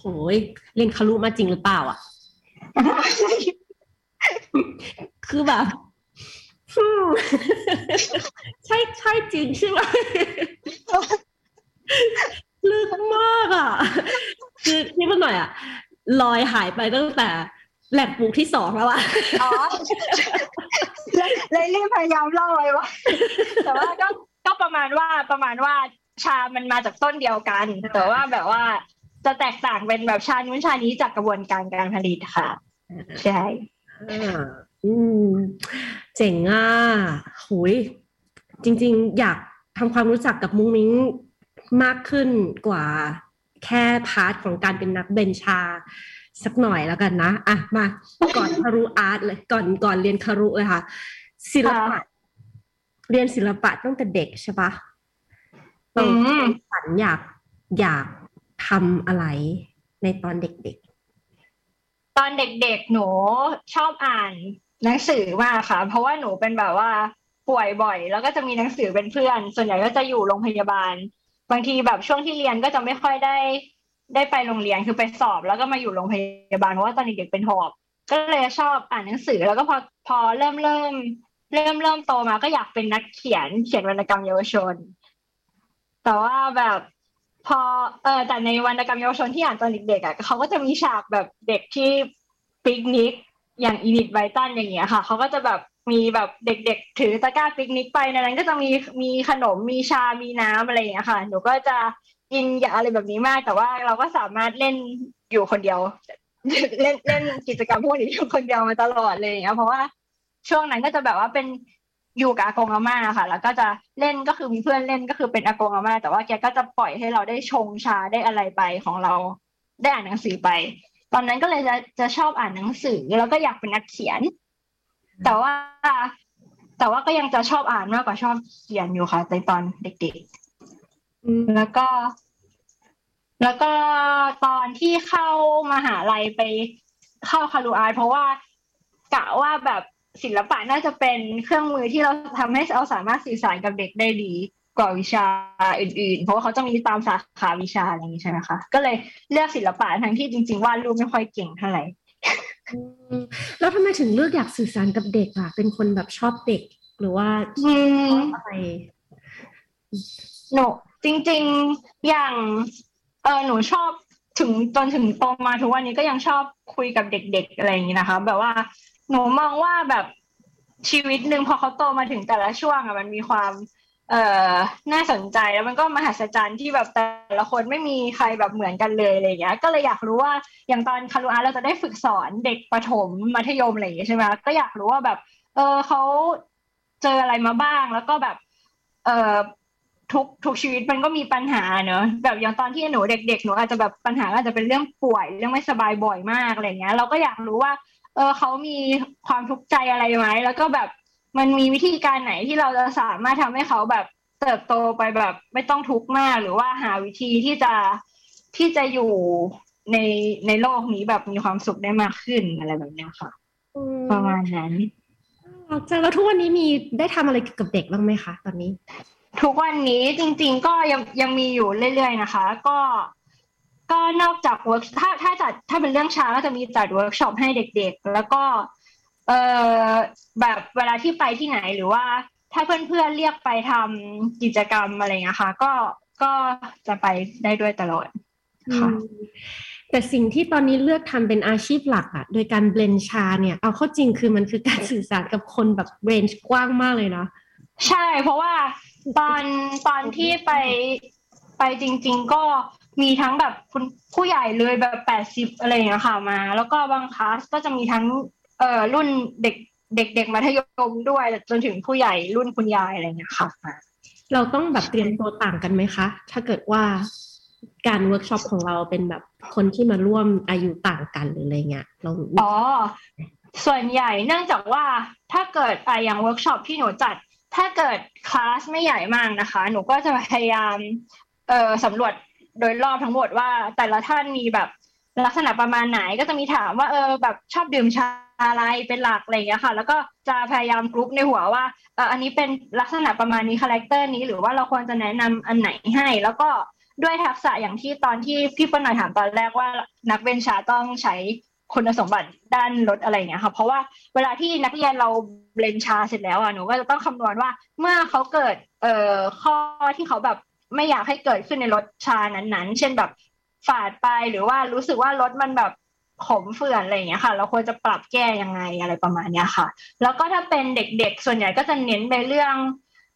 S1: โหยเรียนครุมาจริงหรือเปล่า อะ คือแบบใช่ใช่จริงใช่ไหมลึกมากอะ คือที่มันหน่อยอะลอยหายไปตั้งแต่แหล่งปลูกที่สองแล้วอะอ๋อ
S2: เลยรีบพยายามเล่าไว้ว่า แต่ว่าก็ก็ประมาณว่าประมาณว่าชามันมาจากต้นเดียวกัน แต่ว่าแบบว่า จะแตกต่างเป็นแบบชานู้นชานี้จากกระบวนการการผลิตค่ะ ใช่
S1: อืมเจ๋งอะหุยจริง ๆ อยากทำความรู้จักกับมุ้งมิ้งมากขึ้นกว่าแค่ part ของการเป็นนัก blend ชา สักหน่อยแล้วกันนะ อะ มาก่อนครุ art เลยก่อนก่อนเรียนครุเลยค่ะ ศิลปะ เรียนศิลปะตั้งแต่เด็กใช่ปะตอนฝันอยากอยาก ทำอะไรในตอนเด็ก
S2: ๆ ตอนเด็กๆ หนูชอบอ่านหนังสือมากค่ะ เพราะว่าหนูเป็นแบบว่าป่วยบ่อย แล้วก็จะมีหนังสือเป็นเพื่อน ส่วนใหญ่ก็จะอยู่โรงพยาบาล บางทีแบบช่วงที่เรียนก็จะไม่ค่อยได้ ได้ไปโรงเรียนคือไปสอบ แล้วก็มาอยู่โรงพยาบาลเพราะว่าตอนเด็กๆเป็นหอบ ก็เลยชอบอ่านหนังสือแล้วก็พอพอเริ่มเริ่มเริ่มเริ่มโตมาก็อยากเป็นนักเขียนเขียนวรรณกรรมเยาวชน แต่ว่าแบบ พอเออแต่ในวรรณกรรมเยาวชนที่อ่านตอนเด็กๆอะเขาก็จะมีฉากแบบเด็กที่ปิกนิกอย่างอีนิดไบตันอย่างเงี้ยค่ะเขาก็จะแบบมีแบบเด็กๆ ถือตะกร้าปิกนิกไปในนั้นก็จะมีมีขนมมีชา มีน้ำอะไรอย่างเงี้ยค่ะ หนูก็จะอินอย่าอะไรแบบนี้มาก แต่ว่าเราก็สามารถเล่นอยู่คนเดียว เล่นเล่นกิจกรรมพวกนี้อยู่คนเดียวมาตลอดเลยอย่างเงี้ยเพราะว่าช่วงนั้นก็จะแบบว่าเป็น อยู่กับอากงอาม่าค่ะ แล้วก็จะเล่นก็คือมีเพื่อนเล่นก็คือเป็นอากงอาม่าแต่ว่าแกก็จะปล่อยให้เราได้ชงชาได้อะไรไปของเรา ได้อ่านหนังสือไป ตอนนั้นก็เลยจะจะชอบอ่านหนังสือแล้วก็อยากเป็นนักเขียน แต่ว่าแต่ว่าก็ยังจะชอบอ่านมากกว่าชอบเขียนอยู่ค่ะในตอนเด็กๆแล้วก็ แล้วก็ตอนที่เข้ามหาลัยไปเข้าคารูอาร์เพราะว่ากะว่าแบบ ศิลปะน่าจะเป็นเครื่องมือที่เราทำให้เราสามารถสื่อสารกับเด็กได้ดีกว่าวิชาอื่นๆ เพราะว่าเขาจะมีตามสาขาวิชาอะไรอย่างนี้ใช่ไหมคะ ก็เลยเลือกศิลปะทั้งที่จริงๆวาดรูปไม่ค่อยเก่งเท่าไหร่
S1: แล้วทำไมถึงเลือกอยากสื่อสารกับเด็กอะเป็นคนแบบชอบเด็กหรือว่าชอบอะไร
S2: หนูจริง ๆอย่างเออหนูชอบถึงจนถึงโตมาทุกวันนี้ก็ยังชอบคุยกับเด็ก ๆ อะไรอย่างนี้นะคะ แบบว่า หนูมองว่าแบบชีวิตหนึ่งพอเขาโตมาถึงแต่ละช่วงอะมันมีความ เอ่อน่าสนใจแล้วมันก็มหัศจรรย์ที่แบบแต่ละคนไม่มีใครแบบเหมือนกันเลยอะไรเงี้ย ก็เลยอยากรู้ว่าอย่างตอนคารุอาเราจะได้ฝึกสอนเด็กประถมมัธยมอะไรอย่างเงี้ยใช่ไหมก็อยากรู้ว่าแบบ เออเขาเจออะไรมาบ้างแล้วก็แบบ เออทุกทุกชีวิตมันก็มีปัญหาเนอะแบบอย่างตอนที่หนูเด็กๆหนูอาจจะแบบปัญหาอาจจะเป็นเรื่องป่วยเรื่องไม่สบายบ่อยมากอะไรเงี้ย เราก็อยากรู้ว่า ออเขามีความทุกข์ใจอะไรไหมแล้วก็แบบมันมีวิธีการไหนที่เราจะสามารถทำให้เขาแบบเติบโตไปแบบ ไม่ต้องทุกข์มากหรือว่าหาวิธีที่จะที่จะอยู่ในในโลกนี้แบบมีความสุขได้มากขึ้นอะไรแบบนี้ค่ะประมาณนั้น
S1: จแล้วทุกวันนี้มีได้ทำอะไรกับเด็กบ้างไหมคะตอนนี้
S2: ทุกวันนี้จริง ๆ ก็ยังยังมีอยู่เรื่อย ๆ นะคะ ก็ ก็นอกจาก work ถ้าถ้าจัดถ้าเป็นเรื่องชาก็จะมีจัดเวิร์กช็อปให้เด็กๆ แล้วก็เออแบบเวลาที่ไปที่ไหนหรือว่า ถ้าเพื่อนๆเรียกไปทำกิจกรรมอะไรเงี้ยค่ะ ก็ก็จะไปได้ด้วยตลอดค่ะ
S1: แต่สิ่งที่ตอนนี้เลือกทำเป็นอาชีพหลักอะโดยการ blend ชาเนี่ย เอาเข้าจริงคือมันคือการสื่อสารกับคนแบบ range กว้างมากเลยนะ
S2: ใช่เพราะว่าตอนตอนที่ไปไปจริง ๆ ก็ มีทั้งแบบคุณผู้ใหญ่เลยแบบแปดสิบอะไรอย่างเงี้ยค่ะมา แล้วก็บางคลาสก็จะมีทั้งเอ่อรุ่นเด็กเด็กเด็กมัธยมด้วยจนถึงผู้ใหญ่รุ่นคุณยายอะไรเงี้ยค่ะ
S1: เราต้องแบบเตรียมตัวต่างกันไหมคะ ถ้าเกิดว่าการเวิร์กช็อปของเราเป็นแบบคนที่มาร่วมอายุต่างกันหรืออะไรเงี้ยเรา
S2: อ๋อส่วนใหญ่เนื่องจากว่าถ้าเกิดอะอย่างวิร์กช็อปที่หนูจัด ถ้าเกิดคลาสไม่ใหญ่มากนะคะ หนูก็จะพยายามเอ่อสำรวจ โดยรอบทั้งหมดว่าแต่ละท่านมีแบบลักษณะประมาณไหนก็จะมีถามว่าเออแบบชอบดื่มชาอะไรเป็นหลักอะไรอย่างเงี้ยค่ะ แล้วก็จะพยายามกรุ๊ปในหัวว่าเอออันนี้เป็นลักษณะประมาณนี้ character นี้หรือว่าเราควรจะแนะนำอันไหนให้ แล้วก็ด้วยทักษะอย่างที่ตอนที่พี่ปนหน่อยถามตอนแรกว่านัก blend ชาต้องใช้คุณสมบัติด้านรถอะไรเงี้ยค่ะเพราะว่าเวลาที่นักเรียนเราเบลนชาเสร็จแล้วอะหนูก็จะต้องคำนวณว่าเมื่อเขาเกิดเอ่อข้อที่เขาแบบ ไม่อยากให้เกิดขึ้นในรถชานั้นๆ เช่นแบบฝาดไปหรือว่ารู้สึกว่ารถมันแบบขมเฟื่อนอะไรอย่างเงี้ยค่ะ เราควรจะปรับแก้ยังไงอะไรประมาณเนี้ยค่ะ แล้วก็ถ้าเป็นเด็กๆ ส่วนใหญ่ก็จะเน้นไปเรื่อง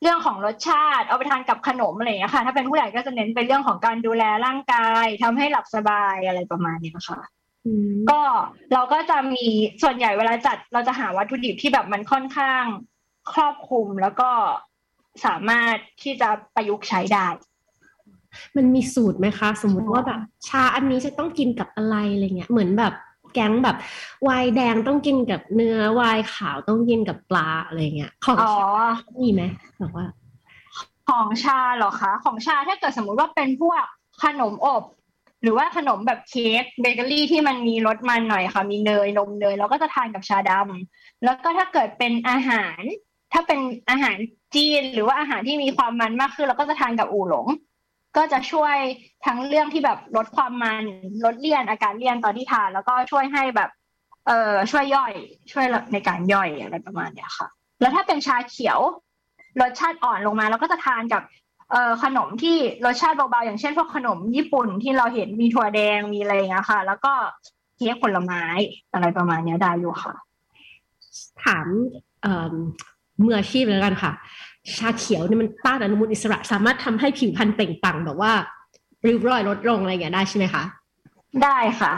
S2: เรื่องของรสชาติ เอาไปทานกับขนมอะไรอย่างเงี้ยค่ะ ถ้าเป็นผู้ใหญ่ก็จะเน้นไปเรื่องของการดูแลร่างกายทำให้หลับสบายอะไรประมาณนี้ค่ะก็เราก็จะมีส่วนใหญ่เวลาจัดเราจะหาวัตถุดิบที่แบบมันค่อนข้างครอบคลุมแล้วก็ สามารถที่จะประยุกต์ใช้ได้
S1: มันมีสูตรไหมคะ สมมุติว่าแบบชาอันนี้จะต้องกินกับอะไรอะไรเงี้ยเหมือนแบบแก๊งแบบวายแดงต้องกินกับเนื้อวายขาวต้องกินกับปลาอะไรเงี้ยของชามีไหมแบบว่า
S2: ของชาเหรอคะ ของชาถ้าเกิดสมมุติว่าเป็นพวกขนมอบ หรือว่าขนมแบบเค้กเบเกอรี่ที่มันมีรสมันหน่อยค่ะ มีเนยนมเนยเราก็จะทานกับชาดำแล้วก็ถ้าเกิดเป็นอาหาร ถ้าเป็นอาหารจีนหรือว่าอาหารที่มีความมันมากขึ้นเราก็จะทานกับอู่หลง ก็จะช่วยทั้งเรื่องที่แบบลดความมันลดเลี่ยนอาการเลี่ยนตอนที่ทาน แล้วก็ช่วยให้แบบ เอ่อช่วยย่อย ช่วยในการย่อยอะไรประมาณเนี้ยค่ะ แล้วถ้าเป็นชาเขียวรสชาติอ่อนลงมาเราก็จะทานกับเอ่อขนมที่รสชาติเบาๆอย่างเช่นพวกขนมญี่ปุ่นที่เราเห็นมีถั่วแดงมีอะไรเงี้ยค่ะ แล้วก็เค้กผลไม้อะไรประมาณนี้ได้อยู่ค่ะ
S1: ถามเอ่อ มืออาชีพแล้วกันค่ะ ชาเขียวนี่มันต้านอนุมูลอิสระ สามารถทำให้ผิวพรรณเปล่งปลั่งแบบว่า ริ้วรอยลดลงอะไรอย่างนี้ได้ใช่ไหมคะ
S2: ได้ค่ะ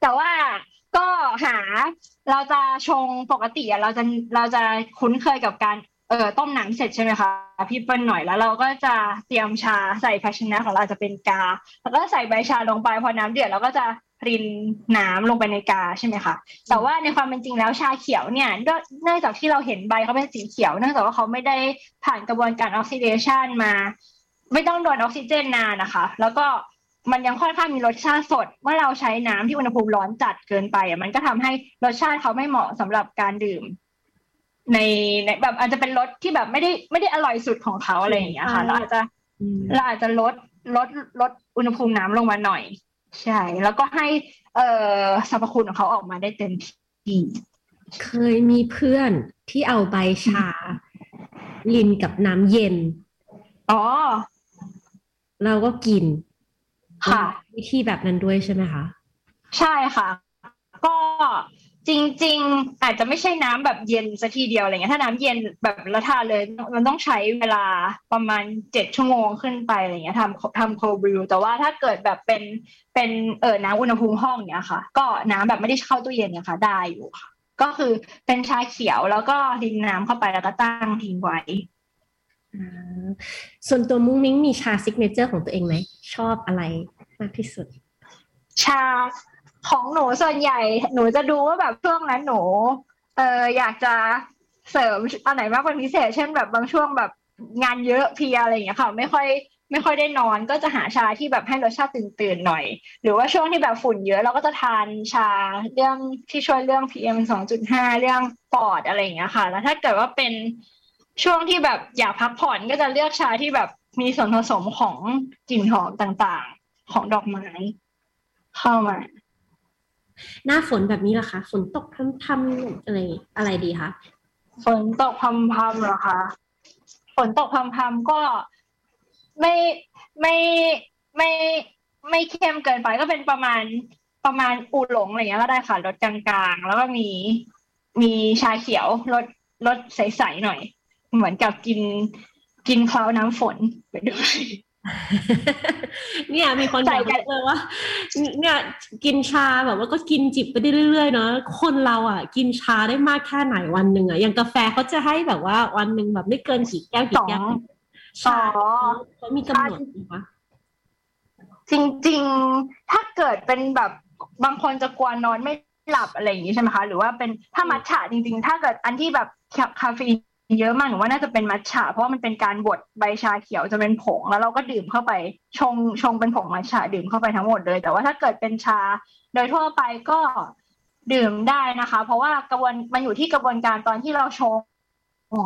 S2: แต่ว่าก็หาเราจะชงปกติเราจะเราจะคุ้นเคยกับการเอ่อต้มน้ำเสร็จใช่ไหมคะพี่เปิ้ลหน่อยแล้วเราก็จะเตรียมชาใส่ภาชนะของเราจะเป็นกา แล้วก็ใส่ใบชาลงไปพอน้ำเดือดเราก็จะ รินน้ำลงไปในกาใช่ไหมคะแต่ว่าในความเป็นจริงแล้วชาเขียวเนี่ยเนื่องจากที่เราเห็นใบเขาเป็นสีเขียวเนื่องจากว่าเขาไม่ได้ผ่านกระบวนการออกซิเดชันมา ไม่ต้องโดนออกซิเจนนานนะคะ แล้วก็มันยังค่อนข้างมีรสชาติสด เมื่อเราใช้น้ำที่อุณหภูมิร้อนจัดเกินไปอะมันก็ทำให้รสชาติเขาไม่เหมาะสำหรับการดื่ม ในในแบบอาจจะเป็นรสที่แบบไม่ได้ไม่ได้อร่อยสุดของเขาอะไรอย่างเงี้ยค่ะเราอาจจะเราอาจจะลดลดลดอุณหภูมิน้ำลงมาหน่อย ใช่ แล้วก็ให้เอ่อสรรพคุณของเขาออกมาได้เต็มที่
S1: เคยมีเพื่อนที่เอาใบชา ลินกับน้ำเย็น
S2: อ๋อ
S1: เราก็กิน
S2: ค่ะ
S1: วิธีแบบนั้นด้วยใช่ไหมคะ
S2: ใช่ค่ะ ก็ จริง ๆ อาจจะไม่ใช่น้ำแบบเย็นสัทีเดียวอะไรเงี้ยถ้าน้ำเย็นแบบละทาเลย มันต้องใช้เวลาประมาณเจ็ดชั่วโมงขึ้นไปอะไรเงี้ยทำทำโคบริวแต่ว่าถ้าเกิดแบบเป็นเป็นเออน้ำอุณหภูมิห้องเนี้ยค่ะ ก็น้ำแบบไม่ได้เข้าตู้เย็นเนี่ยค่ะ ได้อยู่ค่ะ ก็คือเป็นชาเขียวแล้วก็ดินน้ำเข้าไปแล้วก็ตั้งทิ้งไว้
S1: ส่วนตัวมุ้งมิ้งมีชา signature ของตัวเองไหมชอบอะไรมากที่สุด
S2: ชา ของหนูส่วนใหญ่หนูจะดูว่าแบบช่วงนั้นหนู เอออยากจะเสริมอันไหนมากเป็นพิเศษ เช่นแบบบางช่วงแบบงานเยอะเพลียอะไรอย่างเงี้ยค่ะไม่ค่อยไม่ค่อยได้นอนก็จะหาชาที่แบบให้รสชาติตื่นๆหน่อย หรือว่าช่วงที่แบบฝุ่นเยอะเราก็จะทานชาเรื่องที่ช่วยเรื่อง PM สองจุดห้าเรื่องปอดอะไรอย่างเงี้ยค่ะ แล้วถ้าเกิดว่าเป็นช่วงที่แบบอยากพักผ่อนก็จะเลือกชาที่แบบมีส่วนผสมของกลิ่นหอมต่างๆ ของดอกไม้เข้ามา
S1: หน้าฝนแบบนี้ล่ะคะฝนตกพรำๆอะไรอะไรดีคะ
S2: ฝนตกพรำๆเหรอคะฝนตกพรำๆก็ไม่ไม่ไม่ไม่เข้มเกินไปก็เป็นประมาณประมาณอูหลงอะไรเงี้ยก็ได้ค่ะรสกลางๆ แล้วก็มีมีชาเขียวรสรสใสๆหน่อย เหมือนกับกินกินคลาวน้ำฝนไปด้วย
S1: เนี่ยมีคนบอกเลยว่า เนี่ยกินชาแบบว่าก็กินจิบไปได้เรื่อยๆเนาะคนเราอะ กินชาได้มากแค่ไหนวันหนึ่งอะอย่างกาแฟเขาจะให้แบบว่าวันหนึ่งแบบไม่เกินกี่แก้วกี่แก้วชาเขามีกำหนดไหม
S2: จริง ๆ ถ้าเกิดเป็นแบบบางคนจะกลัวนอนไม่หลับอะไรอย่างนี้ใช่ไหมคะ หรือว่าเป็นถ้ามัทฉะจริง ๆ ถ้าเกิดอันที่แบบคาเฟอีน เยอะมากหนูว่าน่าจะเป็นมัทฉะเพราะว่ามันเป็นการบดใบชาเขียวจะเป็นผงแล้วเราก็ดื่มเข้าไปชงชงเป็นผงมัทฉะดื่มเข้าไปทั้งหมดเลย แต่ว่าถ้าเกิดเป็นชา โดยทั่วไปก็ดื่มได้นะคะ เพราะว่ากระบวนมันอยู่ที่กระบวนการตอนที่เราชง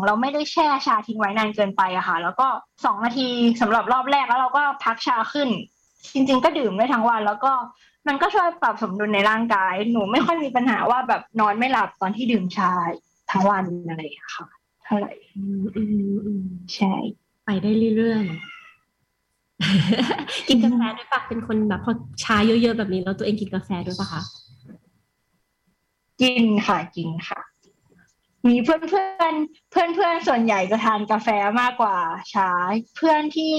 S2: เราไม่ได้แช่ชาทิ้งไว้นานเกินไปอะค่ะ แล้วก็สองนาทีสำหรับรอบแรกแล้วเราก็พักชาขึ้น จริง ๆ ก็ดื่มได้ทั้งวัน แล้วก็มันก็ช่วยปรับสมดุลในร่างกาย หนูไม่ค่อยมีปัญหาว่าแบบนอนไม่หลับตอนที่ดื่มชาทั้งวันอะไรอย่างเงี้ยค่ะ ท่าไหร่ใช่
S1: ไปได้เรื่อยๆ กินกาแฟด้วยปะเป็นคนแบบพอชาเยอะๆแบบนี้แล้วตัวเองกินกาแฟด้วยปะคะ
S2: กินค่ะกินค่ะ มีเพื่อนเพื่อนเพื่อนเพื่อนส่วนใหญ่จะทานกาแฟมากกว่าชา เพื่อนที่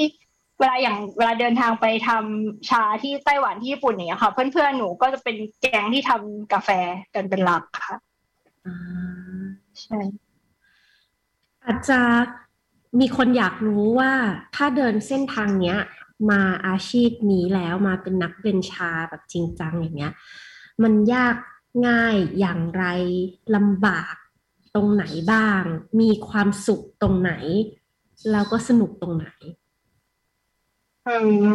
S2: เวลาอย่างเวลาเดินทางไปทำชาที่ไต้หวันที่ญี่ปุ่นเนี่ยค่ะ เพื่อนเพื่อนหนูก็จะเป็นแกงที่ทำกาแฟกันเป็นหลักค่ะใช่
S1: อาจจะมีคนอยากรู้ว่าถ้าเดินเส้นทางเนี้ย มาอาชีพนี้แล้วมาเป็นนักเบนชาแบบจริงจังอย่างเงี้ย มันยากง่ายอย่างไรลำบากตรงไหนบ้าง มีความสุขตรงไหน แล้วก็สนุกตรงไหน
S2: อืม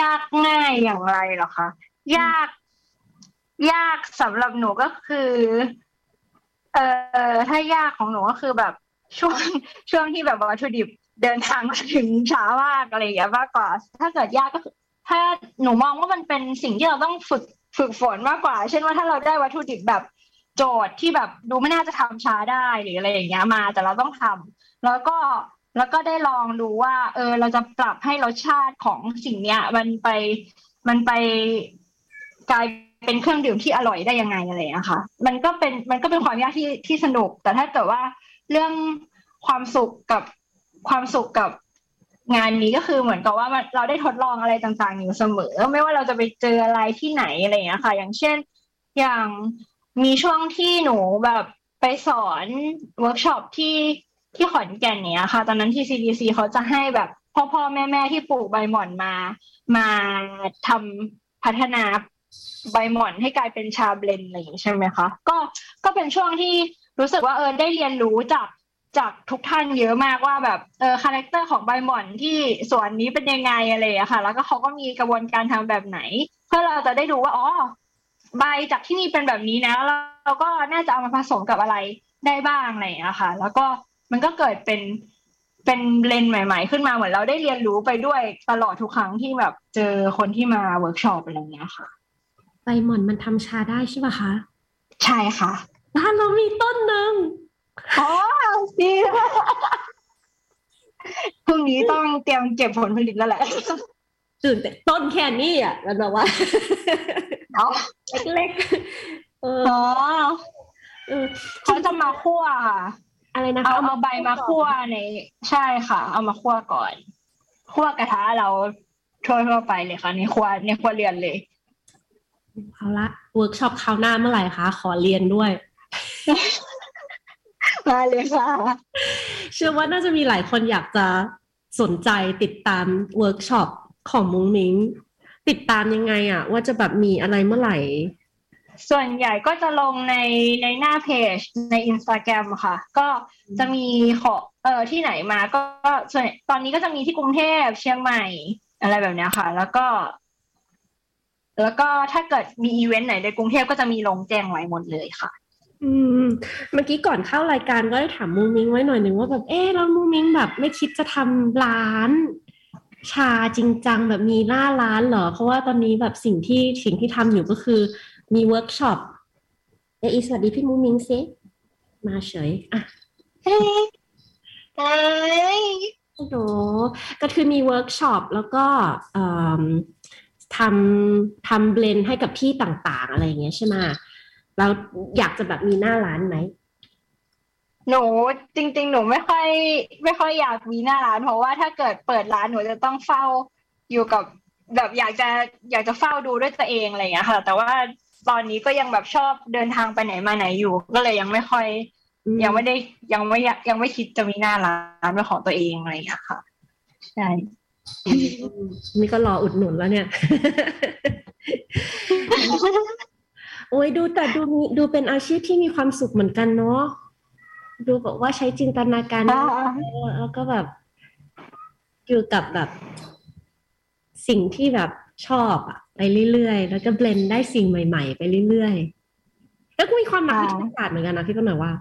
S2: ยากง่ายอย่างไรหรอคะยาก ยากสำหรับหนูก็คือ เอ่อถ้ายากของหนูก็คือแบบ ช่วงช่วงที่แบบวัตถุดิบเดินทางมาถึงช้ามากอะไรอย่างเงี้ยมากกว่า ถ้าเกิดยากก็ถ้าหนูมองว่ามันเป็นสิ่งที่เราต้องฝึกฝึกฝนมากกว่า เช่นว่าถ้าเราได้วัตถุดิบแบบโจทย์ที่แบบดูไม่น่าจะทำช้าได้หรืออะไรอย่างเงี้ยมา แต่เราต้องทำแล้วก็แล้วก็ได้ลองดูว่า เออ เราจะปรับให้รสชาติของสิ่งเนี้ย มันไปมันไปกลายเป็นเครื่องดื่มที่อร่อยได้ยังไงอะไรอะคะ มันก็เป็นมันก็เป็นความยากที่ที่สนุก แต่ถ้าเกิดว่า เรื่องความสุขกับความสุขกับงานนี้ก็คือเหมือนกับว่าเราได้ทดลองอะไรต่างๆอยู่เสมอ ไม่ว่าเราจะไปเจออะไรที่ไหนอะไรอย่างนี้ค่ะ อย่างเช่นอย่างมีช่วงที่หนูแบบไปสอนเวิร์กช็อปที่ที่ขอนแก่นเนี้ยค่ะ ตอนนั้นที่ CDC เขาจะให้แบบพ่อพ่อแม่แม่ที่ปลูกใบหม่อนมา มาทำพัฒนาใบหม่อนให้กลายเป็นชา blend อะไรอย่างนี้ใช่ไหมคะก็ก็เป็นช่วงที่ รู้สึกว่าเออได้เรียนรู้จากจากทุกท่านเยอะมากว่าแบบเออ character ของใบหม่อนที่สวนนี้เป็นยังไงอะไรอะค่ะ แล้วก็เขาก็มีกระบวนการทำแบบไหน เพื่อเราจะได้ดูว่าอ๋อใบจากที่นี่เป็นแบบนี้นะแล้วเราก็น่าจะเอามาผสมกับอะไรได้บ้างอะไรอย่างเงี้ยค่ะ แล้วก็มันก็เกิดเป็นเป็น blend ใหม่ ๆ ขึ้นมาเหมือนเราได้เรียนรู้ไปด้วยตลอดทุกครั้งที่แบบเจอคนที่มาเวิร์กช็อปอะไรอย่างเงี้ยค่ะ
S1: ใบหม่อนมันทำชาได้ใช่ป่ะคะ
S2: ใช่ค่ะ
S1: บ้านเรามีต้นหนึ่ง
S2: อ๋อดีพรุ่งนี้ต้องเตรียมเก็บผลผลิตแล้วแหละ
S1: ตื่นแต่ต้นแค่นี้อะแล้วแบบว่า
S2: เนาะ
S1: เล็กๆเออ
S2: อ๋อ
S1: เออ
S2: เขาจะมาคั่วค่ะ
S1: อะไรนะ
S2: เอา
S1: คะ
S2: เอาใบมาคั่วในใช่ค่ะ เอามาคั่วก่อนคั่วกระทะเราทั่วทั่วๆไปเลยค่ะในครัวในครัวเรือนเลย
S1: เอาละเวิร์กช็อปคราวหน้าเมื่อไหร่คะขอเรียนด้วย
S2: มาเลยค่ะ
S1: เชื่อว่าน่าจะมีหลายคนอยากจะสนใจติดตามเวิร์กช็อปของมุ้งมิ้งติดตามยังไงอะว่าจะแบบมีอะไรเมื่อไหร่
S2: ส่วนใหญ่ก็จะลงในในหน้าเพจในอินสตาแกรมค่ะ ก็จะมีขอเออที่ไหนมาก็ก็ส่วนตอนนี้ก็จะมีที่กรุงเทพเชียงใหม่ อะไรแบบเนี้ยค่ะ แล้วก็ แล้วก็ถ้าเกิดมีอีเวนต์ไหนในกรุงเทพก็จะมีลงแจ้งไว้หมดเลยค่ะ
S1: อืมเมื่อกี้ก่อนเข้ารายการก็ได้ถามมุ้งมิ้งไว้หน่อยหนึ่งว่าแบบเอ๊ะแล้วมุ้งมิ้งแบบไม่คิดจะทำร้าน ชาจริงจังแบบมีหน้าร้านเหรอ เพราะว่าตอนนี้แบบสิ่งที่สิ่งที่ทำอยู่ก็คือมีเวิร์กช็อปเอะอีสวัสดีพี่มูมิงซิมาเฉยอะ
S2: เฮ้ยเฮ้ย
S1: โอ้โหก็คือมีเวิร์กช็อปแล้วก็เอิ่มทำทำเบลนให้กับที่ต่างๆ อะไรอย่างเงี้ยใช่ไหม แล้วอยากจะแบบมีหน้าร้านไหม
S2: หนูจริง ๆ หนูไม่ค่อย ไม่ค่อยอยากมีหน้าร้านเพราะว่าถ้าเกิดเปิดร้านหนูจะต้องเฝ้าอยู่กับแบบอยากจะอยากจะเฝ้าดูด้วยตัวเองอะไรอย่างเงี้ยค่ะ แต่ว่าตอนนี้ก็ยังแบบชอบเดินทางไปไหนมาไหนอยู่ ก็เลยยังไม่ค่อย
S1: อืม
S2: ยังไม่ได้ยังไม่อยากยังไม่คิดจะมีหน้าร้านเป็นของตัวเองอะไรอย่างเงี้ยค่ะใช่
S1: อืมนี่ก็รออุดหนุนแล้วเนี่ย โอ้ยดูแต่ดูมีดูเป็นอาชีพที่มีความสุขเหมือนกันเนาะดูแบบว่าใช้จินตนาการ
S2: อ่า
S1: แล้วก็แบบอยู่กับแบบสิ่งที่แบบชอบอะไปเรื่อยๆ แล้วก็ blend ได้สิ่งใหม่ ๆ ไปเรื่อยๆ แล้วก็มีความนักวิทยาศาสตร์เหมือนกันนะพี่ก็หน่อยว่า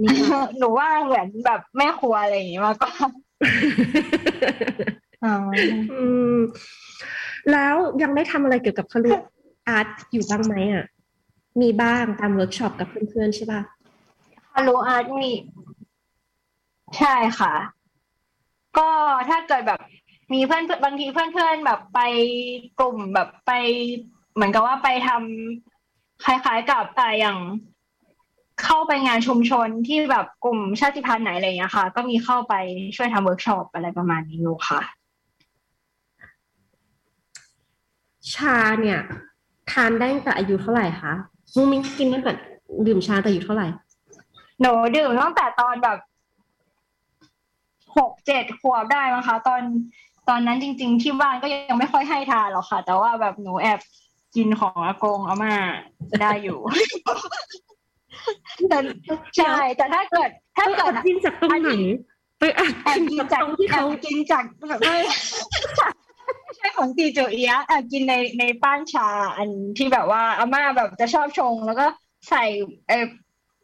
S1: มีความ
S2: หนูว่าเหมือนแบบแม่ครัวอะไรอย่างงี้มากกว่าอ๋อ
S1: อืมแล้วยังได้ทำอะไรเกี่ยวกับครุ art อยู่บ้างไหมอะ มีบ้างตามเวิร์กช็อปกับเพื่อนๆใช่ป่ะ
S2: ครุ art มีใช่ค่ะ ก็ถ้าเกิดแบบมีเพื่อนบางทีเพื่อนๆแบบไปกลุ่มแบบไป เหมือนกับว่าไปทำคล้าย ๆกับแต่อย่างเข้าไปงานชุมชนที่แบบกลุ่มชาติพันธุ์ไหนอะไรอย่างเงี้ยค่ะ ก็มีเข้าไปช่วยทำเวิร์กช็อปอะไรประมาณนี้อยู่ค่ะ
S1: ชาเนี่ย ทานได้ตั้งแต่อายุเท่าไหร่คะมูมิงกินตั้งแต่ดื่มชาแต่อายุเท่าไหร่
S2: หนูดื่มตั้งแต่ตอนแบบหกเจ็ดขวบได้มั้งคะ ตอนตอนนั้นจริง ๆ ที่บ้านก็ยังไม่ค่อยให้ทานหรอกค่ะ แต่ว่าแบบหนูแอบกินของอากงอาม่าได้อยู่แต่ใช่แต่ถ้าเกิด ถ้า
S1: ไป
S2: เกิ
S1: แอ
S2: ด
S1: บกินจากตรงไหนไปแอบ
S2: แอบ
S1: กิน
S2: กิน
S1: จาก
S2: จาก
S1: ตรงที่
S2: แอ
S1: เขา
S2: บกินจากแบบไม่ไม่ใช่ของตีจูเอียะแอบกินในในป้านชาอันที่แบบว่าอาม่าแบบจะชอบชง แล้วก็ใส่เออ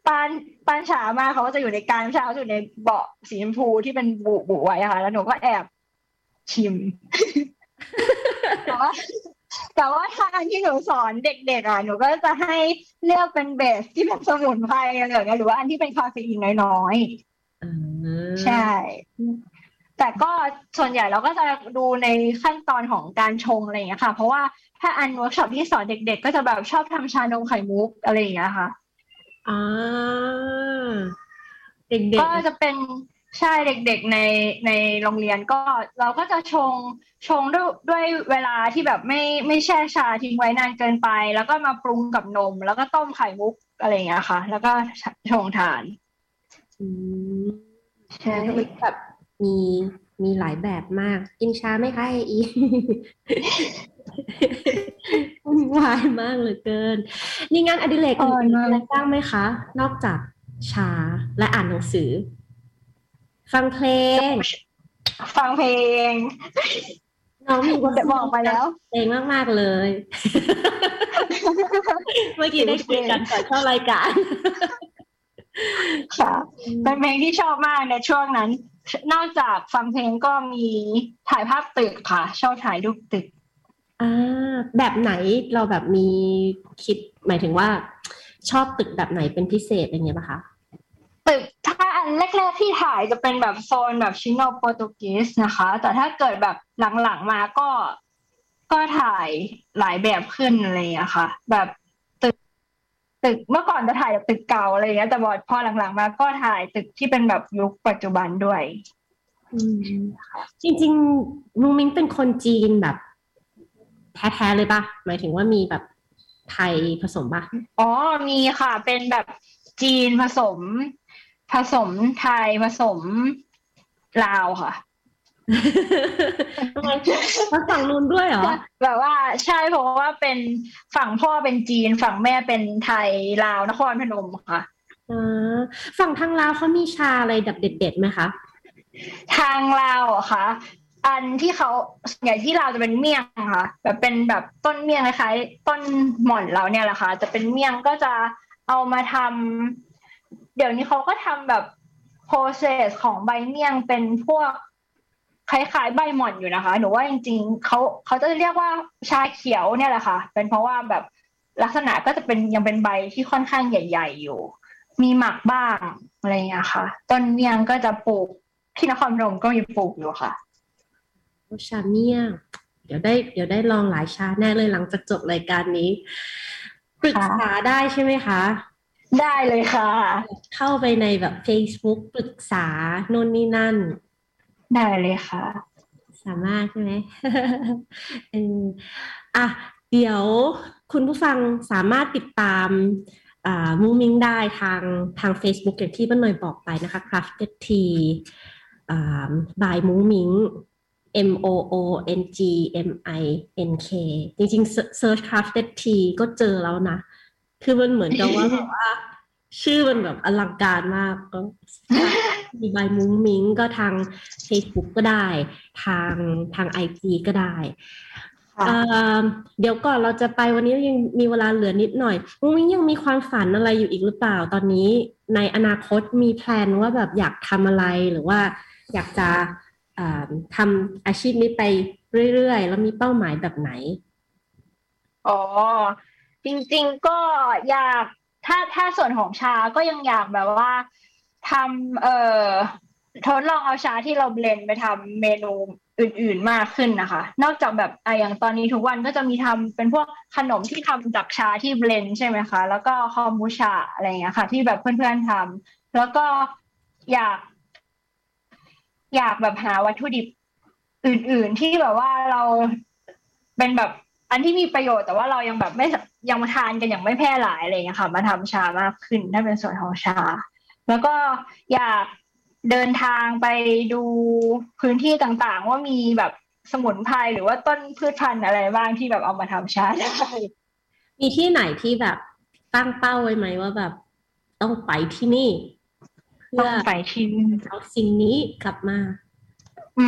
S2: ป้านป้านชาอาม่าเขาก็จะอยู่ในการชาเขาจะอยู่ในเบาะสีชมพูที่เป็นบุบุไว้อะค่ะ แล้วหนูก็แอบชิมแต่ว่าแต่ว่าถ้าอันที่หนูสอนเด็กๆอะหนูก็จะให้เลือกเป็นเบสที่เป็นสมุนไพรอะไรอย่างเงี้ยหรือว่าอันที่เป็นคาเฟอีนน้อยๆ
S1: อ่า
S2: ใช่ แต่ก็ส่วนใหญ่เราก็จะดูในขั้นตอนของการชงอะไรอย่างเงี้ยค่ะ เพราะว่าถ้าอันเวิร์กช็อปที่สอนเด็ก ๆ ก็จะแบบชอบทำชานมไข่มุกอะไรอย่างเงี้ยค่ะ
S1: อ่าเด็ก
S2: ก็จะเป็นใช่เด็กๆในในโรงเรียนก็เราก็จะชงชงด้วยด้วยเวลาที่แบบไม่ไม่แช่ชาทิ้งไว้นานเกินไป แล้วก็มาปรุงกับนม แล้วก็ต้มไข่มุกอะไรอย่างเงี้ยค่ะ แล้วก็ชงทาน
S1: ๆอืม
S2: ใช่
S1: แล้วก็แบบ มีมีหลายแบบมาก กินชาไหมคะไออีวุ่นวายมากเหลือเกิน นี่งานอดิเรกอื่นๆอะไรบ้างไหมคะ นอกจากชาและอ่านหนังสือ ฟังเพลง
S2: ฟังเพลง
S1: น้องมีวั
S2: จะบอกไปแล้ว
S1: เพลงมาก ๆ เลย เมื่อกี้ได้คุยกันก่อนเข้ารายการ
S2: ค่ะเป็นเพลงที่ชอบมากในช่วงนั้น นอกจากฟังเพลงก็มีถ่ายภาพตึกค่ะ ชอบถ่ายรูปตึก
S1: อ่าแบบไหนเราแบบมีคิดหมายถึงว่า ชอบตึกแบบไหนเป็นพิเศษอย่างเงี้ยป่ะคะ
S2: ตึกถ้าอันแรก ๆ ที่ถ่ายจะเป็นแบบโซนแบบชิโนโปรตุเกสนะคะ แต่ถ้าเกิดแบบหลังๆมาก็ก็ถ่ายหลายแบบขึ้นอะไรอย่างเงี้ยค่ะ แบบตึก ตึกเมื่อก่อนจะถ่ายแบบตึกเก่าอะไรอย่างเงี้ยแต่พอหลังๆมาก็ถ่ายตึกที่เป็นแบบยุคปัจจุบันด้วย
S1: อืมจริงๆมูมิงเป็นคนจีนแบบ แท้ๆเลยป่ะหมายถึงว่ามีแบบไทยผสมป่ะ
S2: อ๋อมีค่ะ เป็นแบบจีนผสม ผสมไทยผสมลาวค่ะ
S1: ทำไมมา ฝั่งนู้นด้วยเหรอ
S2: แบบว่าใช่เพราะว่าเป็นฝั่งพ่อเป็นจีน ฝั่งแม่เป็นไทยลาวนครพนมค่ะ
S1: อ่าฝั่งทางลาวเขามีชาอะไรแบบเด็ดๆไหมคะ
S2: ทางลาวเหรอคะอันที่เขาอย่างที่ลาวจะเป็นเมี่ยงค่ะ แบบเป็นแบบต้นเมี่ยงคล้ายๆต้นหม่อนเราเนี่ยแหละค่ะ จะเป็นเมี่ยงก็จะเอามาทำเดี๋ยวนี้เขาก็ทำแบบ process ของใบเมี่ยงเป็นพวก คล้ายๆใบหม่อนอยู่นะคะ หนูว่าจริงๆเขาเขาจะเรียกว่าชาเขียวเนี่ยแหละค่ะ เป็นเพราะว่าแบบลักษณะก็จะเป็นยังเป็นใบที่ค่อนข้างใหญ่ ๆ อยู่ มีหมักบ้างอะไรอย่างเงี้ยค่ะ ต้นเมี่ยงก็จะปลูกที่นครพนมก็มีปลูกอยู่ค่ะ
S1: ชาเมี่ยงเดี๋ยวได้เดี๋ยวได้ลองหลายชาแน่เลยหลังจากจบรายการนี้ปรึกษาได้ใช่ไหมคะ
S2: ได้เลยค่ะ
S1: เข้าไปในแบบ Facebook ปรึกษาโน่นนี่นั่น
S2: ได้เลยค่ะ
S1: สามารถใช่ไหมอะเดี๋ยวคุณผู้ฟังสามารถติดตามมูมิงได้ทางทาง Facebook อย่างที่ป้าหน่อยบอกไปนะคะ Crafted Tea อ่า by มูมิง M O O N G M I N K จริงๆ search crafted tea ก็เจอแล้วนะ คือมันเหมือนกับว่าแบบว่า ชื่อมันแบบอลังการมากก็ มีใบมุ้งมิ้งก็ทาง Facebook ก็ได้ ทางทาง IG ก็ได้
S2: ค่ะ
S1: เอ่อเดี๋ยวก่อนเราจะไปวันนี้ยังมีเวลาเหลือนิดหน่อยมุ้งมิ้งยังมีความฝันอะไรอยู่อีกหรือเปล่าตอนนี้ ในอนาคตมีแพลนว่าแบบอยากทำอะไรหรือว่าอยากจะเอ่อทำอาชีพนี้ไปเรื่อยๆ แล้วมีเป้าหมายแบบไหน
S2: อ๋อ จริง ๆ ก็อยากถ้าถ้าส่วนของชาก็ยังอยากแบบว่า ทำเอ่อทดลองเอาชาที่เราเบลนไปทำเมนูอื่นๆมากขึ้นนะคะ นอกจากแบบไออย่างตอนนี้ทุกวันก็จะมีทำเป็นพวกขนมที่ทำจากชาที่เบลนใช่ไหมคะ แล้วก็คอมบูชาอะไรอย่างเงี้ยค่ะ ที่แบบเพื่อนๆทำแล้วก็อยาก อยากแบบหาวัตถุดิบอื่น ๆ ที่แบบว่าเราเป็นแบบอันที่มีประโยชน์แต่ว่าเรายังแบบไม่ยังมาทานกันอย่างไม่แพร่หลายอะไรอย่างเงี้ยค่ะ มาทำชามากขึ้นถ้าเป็นส่วนของชา แล้วก็อยากเดินทางไปดูพื้นที่ต่างๆ ว่ามีแบบสมุนไพรหรือว่าต้นพืชพันธุ์อะไรบ้างที่แบบเอามาทำชาได้
S1: มีที่ไหนที่แบบตั้งเป้าไว้ไหมว่าแบบต้องไปที่นี่เพื่
S2: ต้
S1: อ
S2: องไปที่
S1: เอาสิ่งนี้กลับมา
S2: อื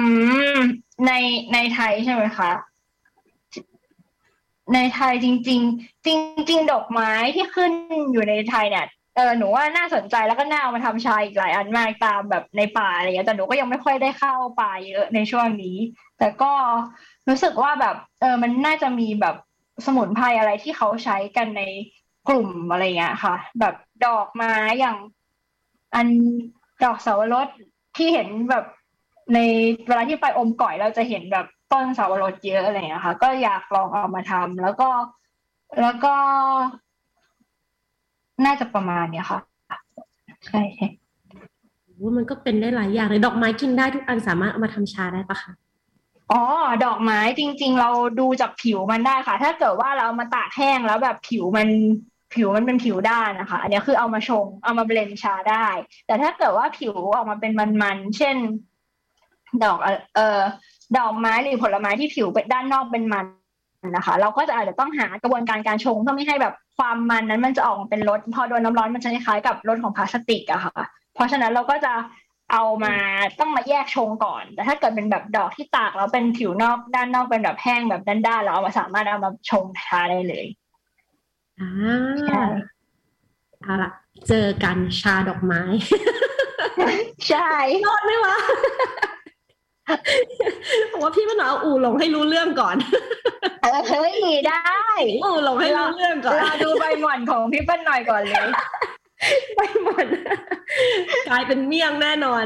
S2: ม ในในไทยใช่ไหมคะในไทยจริง ๆ จริง ๆ ดอกไม้ที่ขึ้นอยู่ในไทยเนี่ย เออหนูว่าน่าสนใจแล้วก็น่าเอามาทำชาอีกหลายอันมากตามแบบในป่าอะไรเงี้ยแต่หนูก็ยังไม่ค่อยได้เข้าป่าเยอะในช่วงนี้ แต่ก็รู้สึกว่าแบบ เออมันน่าจะมีแบบสมุนไพรอะไรที่เขาใช้กันในกลุ่มอะไรเงี้ยค่ะ แบบดอกไม้อย่าง อันดอกเสาวรสที่เห็นแบบในเวลาที่ไปอมก่อยเราจะเห็นแบบต้นเสาวรสเยอะอะไรอย่างเงี้ยค่ะ ก็อยากลองเอามาทำแล้วก็แล้วก็ น่าจะประมาณเนี้ยค่ะ ใช่ใช่
S1: ว่ามันก็เป็นได้หลายอย่างเลยดอกไม้กินได้ทุกอันสามารถเอามาทำชาได้ปะคะ
S2: อ๋อ ดอกไม้จริง ๆ เราดูจากผิวมันได้ค่ะ ถ้าเกิดว่าเราเอามาตากแห้งแล้วแบบผิวมันผิวมันเป็นผิวด้านนะคะ อันนี้คือเอามาชงเอามาเบลนด์ชาได้ แต่ถ้าเกิดว่าผิวออกมาเป็นมันๆเช่น ดอกเอ่อเอ่อดอกไม้หรือผลไม้ที่ผิวเป็นด้านนอกเป็นมันนะคะ เราก็จะอาจจะต้องหากระบวนการการชงเพื่อไม่ให้แบบ ความมันนั้นมันจะออกมาเป็นรสพอโดนน้ำร้อนมันจะคล้ายๆกับรสของพลาสติกอะค่ะ เพราะฉะนั้นเราก็จะเอามาต้องมาแยกชงก่อน แต่ถ้าเกิดเป็นแบบดอกที่ตากแล้วเป็นผิวนอกด้านนอกเป็นแบบแห้งแบบด้านๆเราเอามาสามารถเอามาชงชาได้เลย
S1: อ่า
S2: ใช่
S1: เอาละเจอกันชาดอกไม้
S2: ใช่
S1: รอดไหมวะ ผมว่าพี่มันเอาอู่หลงให้รู้เรื่องก่อน
S2: เออเฮ้ยได้
S1: อู่หลงให้รู้เรื่องก่อน
S2: เราดูใบหม่อนของพี่เปิ้ลหน่อยก่อนเลย
S1: ไปหมดกลายเป็นเมี่ยงแน่นอน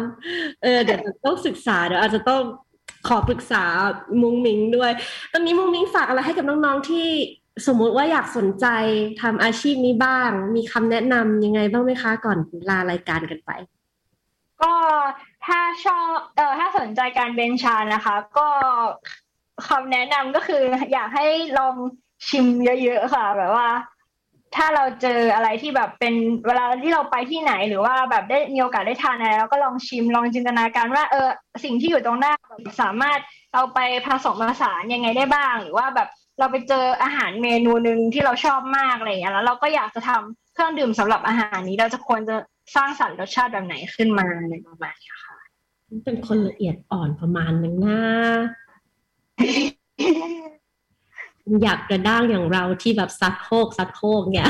S1: เออเดี๋ยวต้องศึกษาเดี๋ยวอาจจะต้องขอปรึกษามุงมิงด้วย ตอนนี้มุงมิงฝากอะไรให้กับน้องๆที่สมมุติว่าอยากสนใจทำอาชีพนี้บ้าง มีคำแนะนำยังไงบ้างไหมคะ ก่อนลารายการกันไป
S2: ก็ ถ้าชอบเออถ้าสนใจการเบนชานะคะ ก็คำแนะนำก็คือ อยากให้ลองชิมเยอะๆค่ะ แบบว่า ถ้าเราเจออะไรที่แบบเป็นเวลาที่เราไปที่ไหน หรือว่าแบบได้มีโอกาสได้ทานอะไรแล้วก็ลองชิมลองจินตนาการว่า เออ สิ่งที่อยู่ตรงหน้าสามารถเอาไปผสมผสานยังไงได้บ้าง หรือว่าแบบเราไปเจออาหารเมนูหนึ่งที่เราชอบมากอะไรอย่างเงี้ยแล้วเราก็อยากจะทำเครื่องดื่มสำหรับอาหารนี้เราจะควรจะสร้างสรรค์รสชาติแบบไหนขึ้นมาในประมาณนี้ค่ะ
S1: เป็นคนละเอียดอ่อนประมาณนึงนะอยากกระด้างอย่างเราที่แบบซัดโคกซัดโคกเนี่ย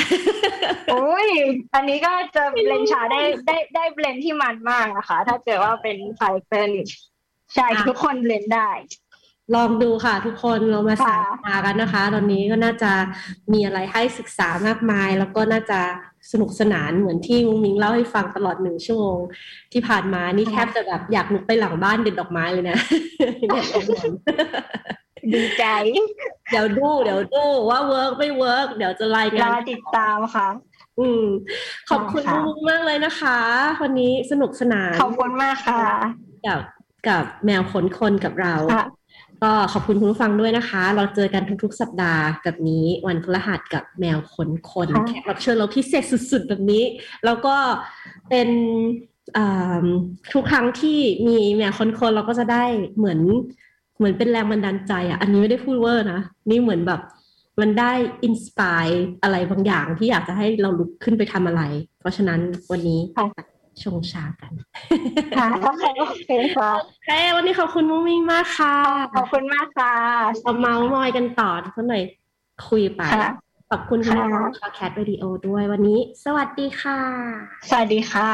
S2: โอ้ย อันนี้ก็จะ blend ชาได้ได้ได้ blend ที่มันมากนะคะ ถ้าเกิดว่าเป็น character นี้ใช่
S1: อะ
S2: ทุกคน blend ได้
S1: ลองดูค่ะ ทุกคนเรามาสา
S2: ค่ะ
S1: ธากันนะคะ ตอนนี้ก็น่าจะมีอะไรให้ศึกษามากมาย แล้วก็น่าจะ สนุกสนานเหมือนที่มุงมิงเล่าให้ฟังตลอดหนึ่งชั่วโมงที่ผ่านมานี่แทบจะแบบอยากลุกไปหลังบ้านเด็ดดอกไม้เลยนะ
S2: ดีใจ
S1: เดี๋ยวดู เดี๋ยวดูว่า work ไม่ work เดี๋ยวจะรายงาน ร
S2: อติดตามค่ะ
S1: อืม ขอบคุณ
S2: ค่ะ
S1: มุงมากเลยนะคะวันนี้สนุกสนาน
S2: ขอบคุณมากค่ะ
S1: กับกับแมวขนคนกับเรา
S2: ค่ะ
S1: ก็ขอบคุณคุณผู้ฟังด้วยนะคะ เราเจอกันทุกๆ สัปดาห์แบบนี้วันพฤหัสกับแมวขนคน
S2: ค่ะ
S1: แขกรับเชิญเราพิเศษสุดๆ แบบนี้ แล้วก็เป็นอ่าทุกครั้งที่มีแมวขนคนเราก็จะได้เหมือนเหมือนเป็นแรงบันดาลใจอะ อันนี้ไม่ได้พูดเวอร์นะ นี่เหมือนแบบมันได้ inspire อะไรบางอย่างที่อยากจะให้เราลุกขึ้นไปทำอะไร เพราะฉะนั้นวันนี้
S2: ค่ะ
S1: ชงชากัน
S2: ค่ะโอเคโอเคค่ะ
S1: เอ้วันนี้ขอบคุณมุ้งมิ้งมากค่ะ
S2: ขอบคุณมากค่ะ
S1: เราเมาส์มอยกันต่อสักหน่อยคุยไป
S2: ค่ะ
S1: ขอบคุณคุณ
S2: ค่ะ
S1: น้องชาวแคทวิดีโอด้วยวันนี้ สวัสดีค่ะ
S2: สวัสดีค่ะ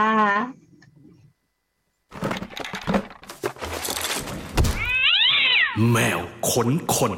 S3: แมวขนคน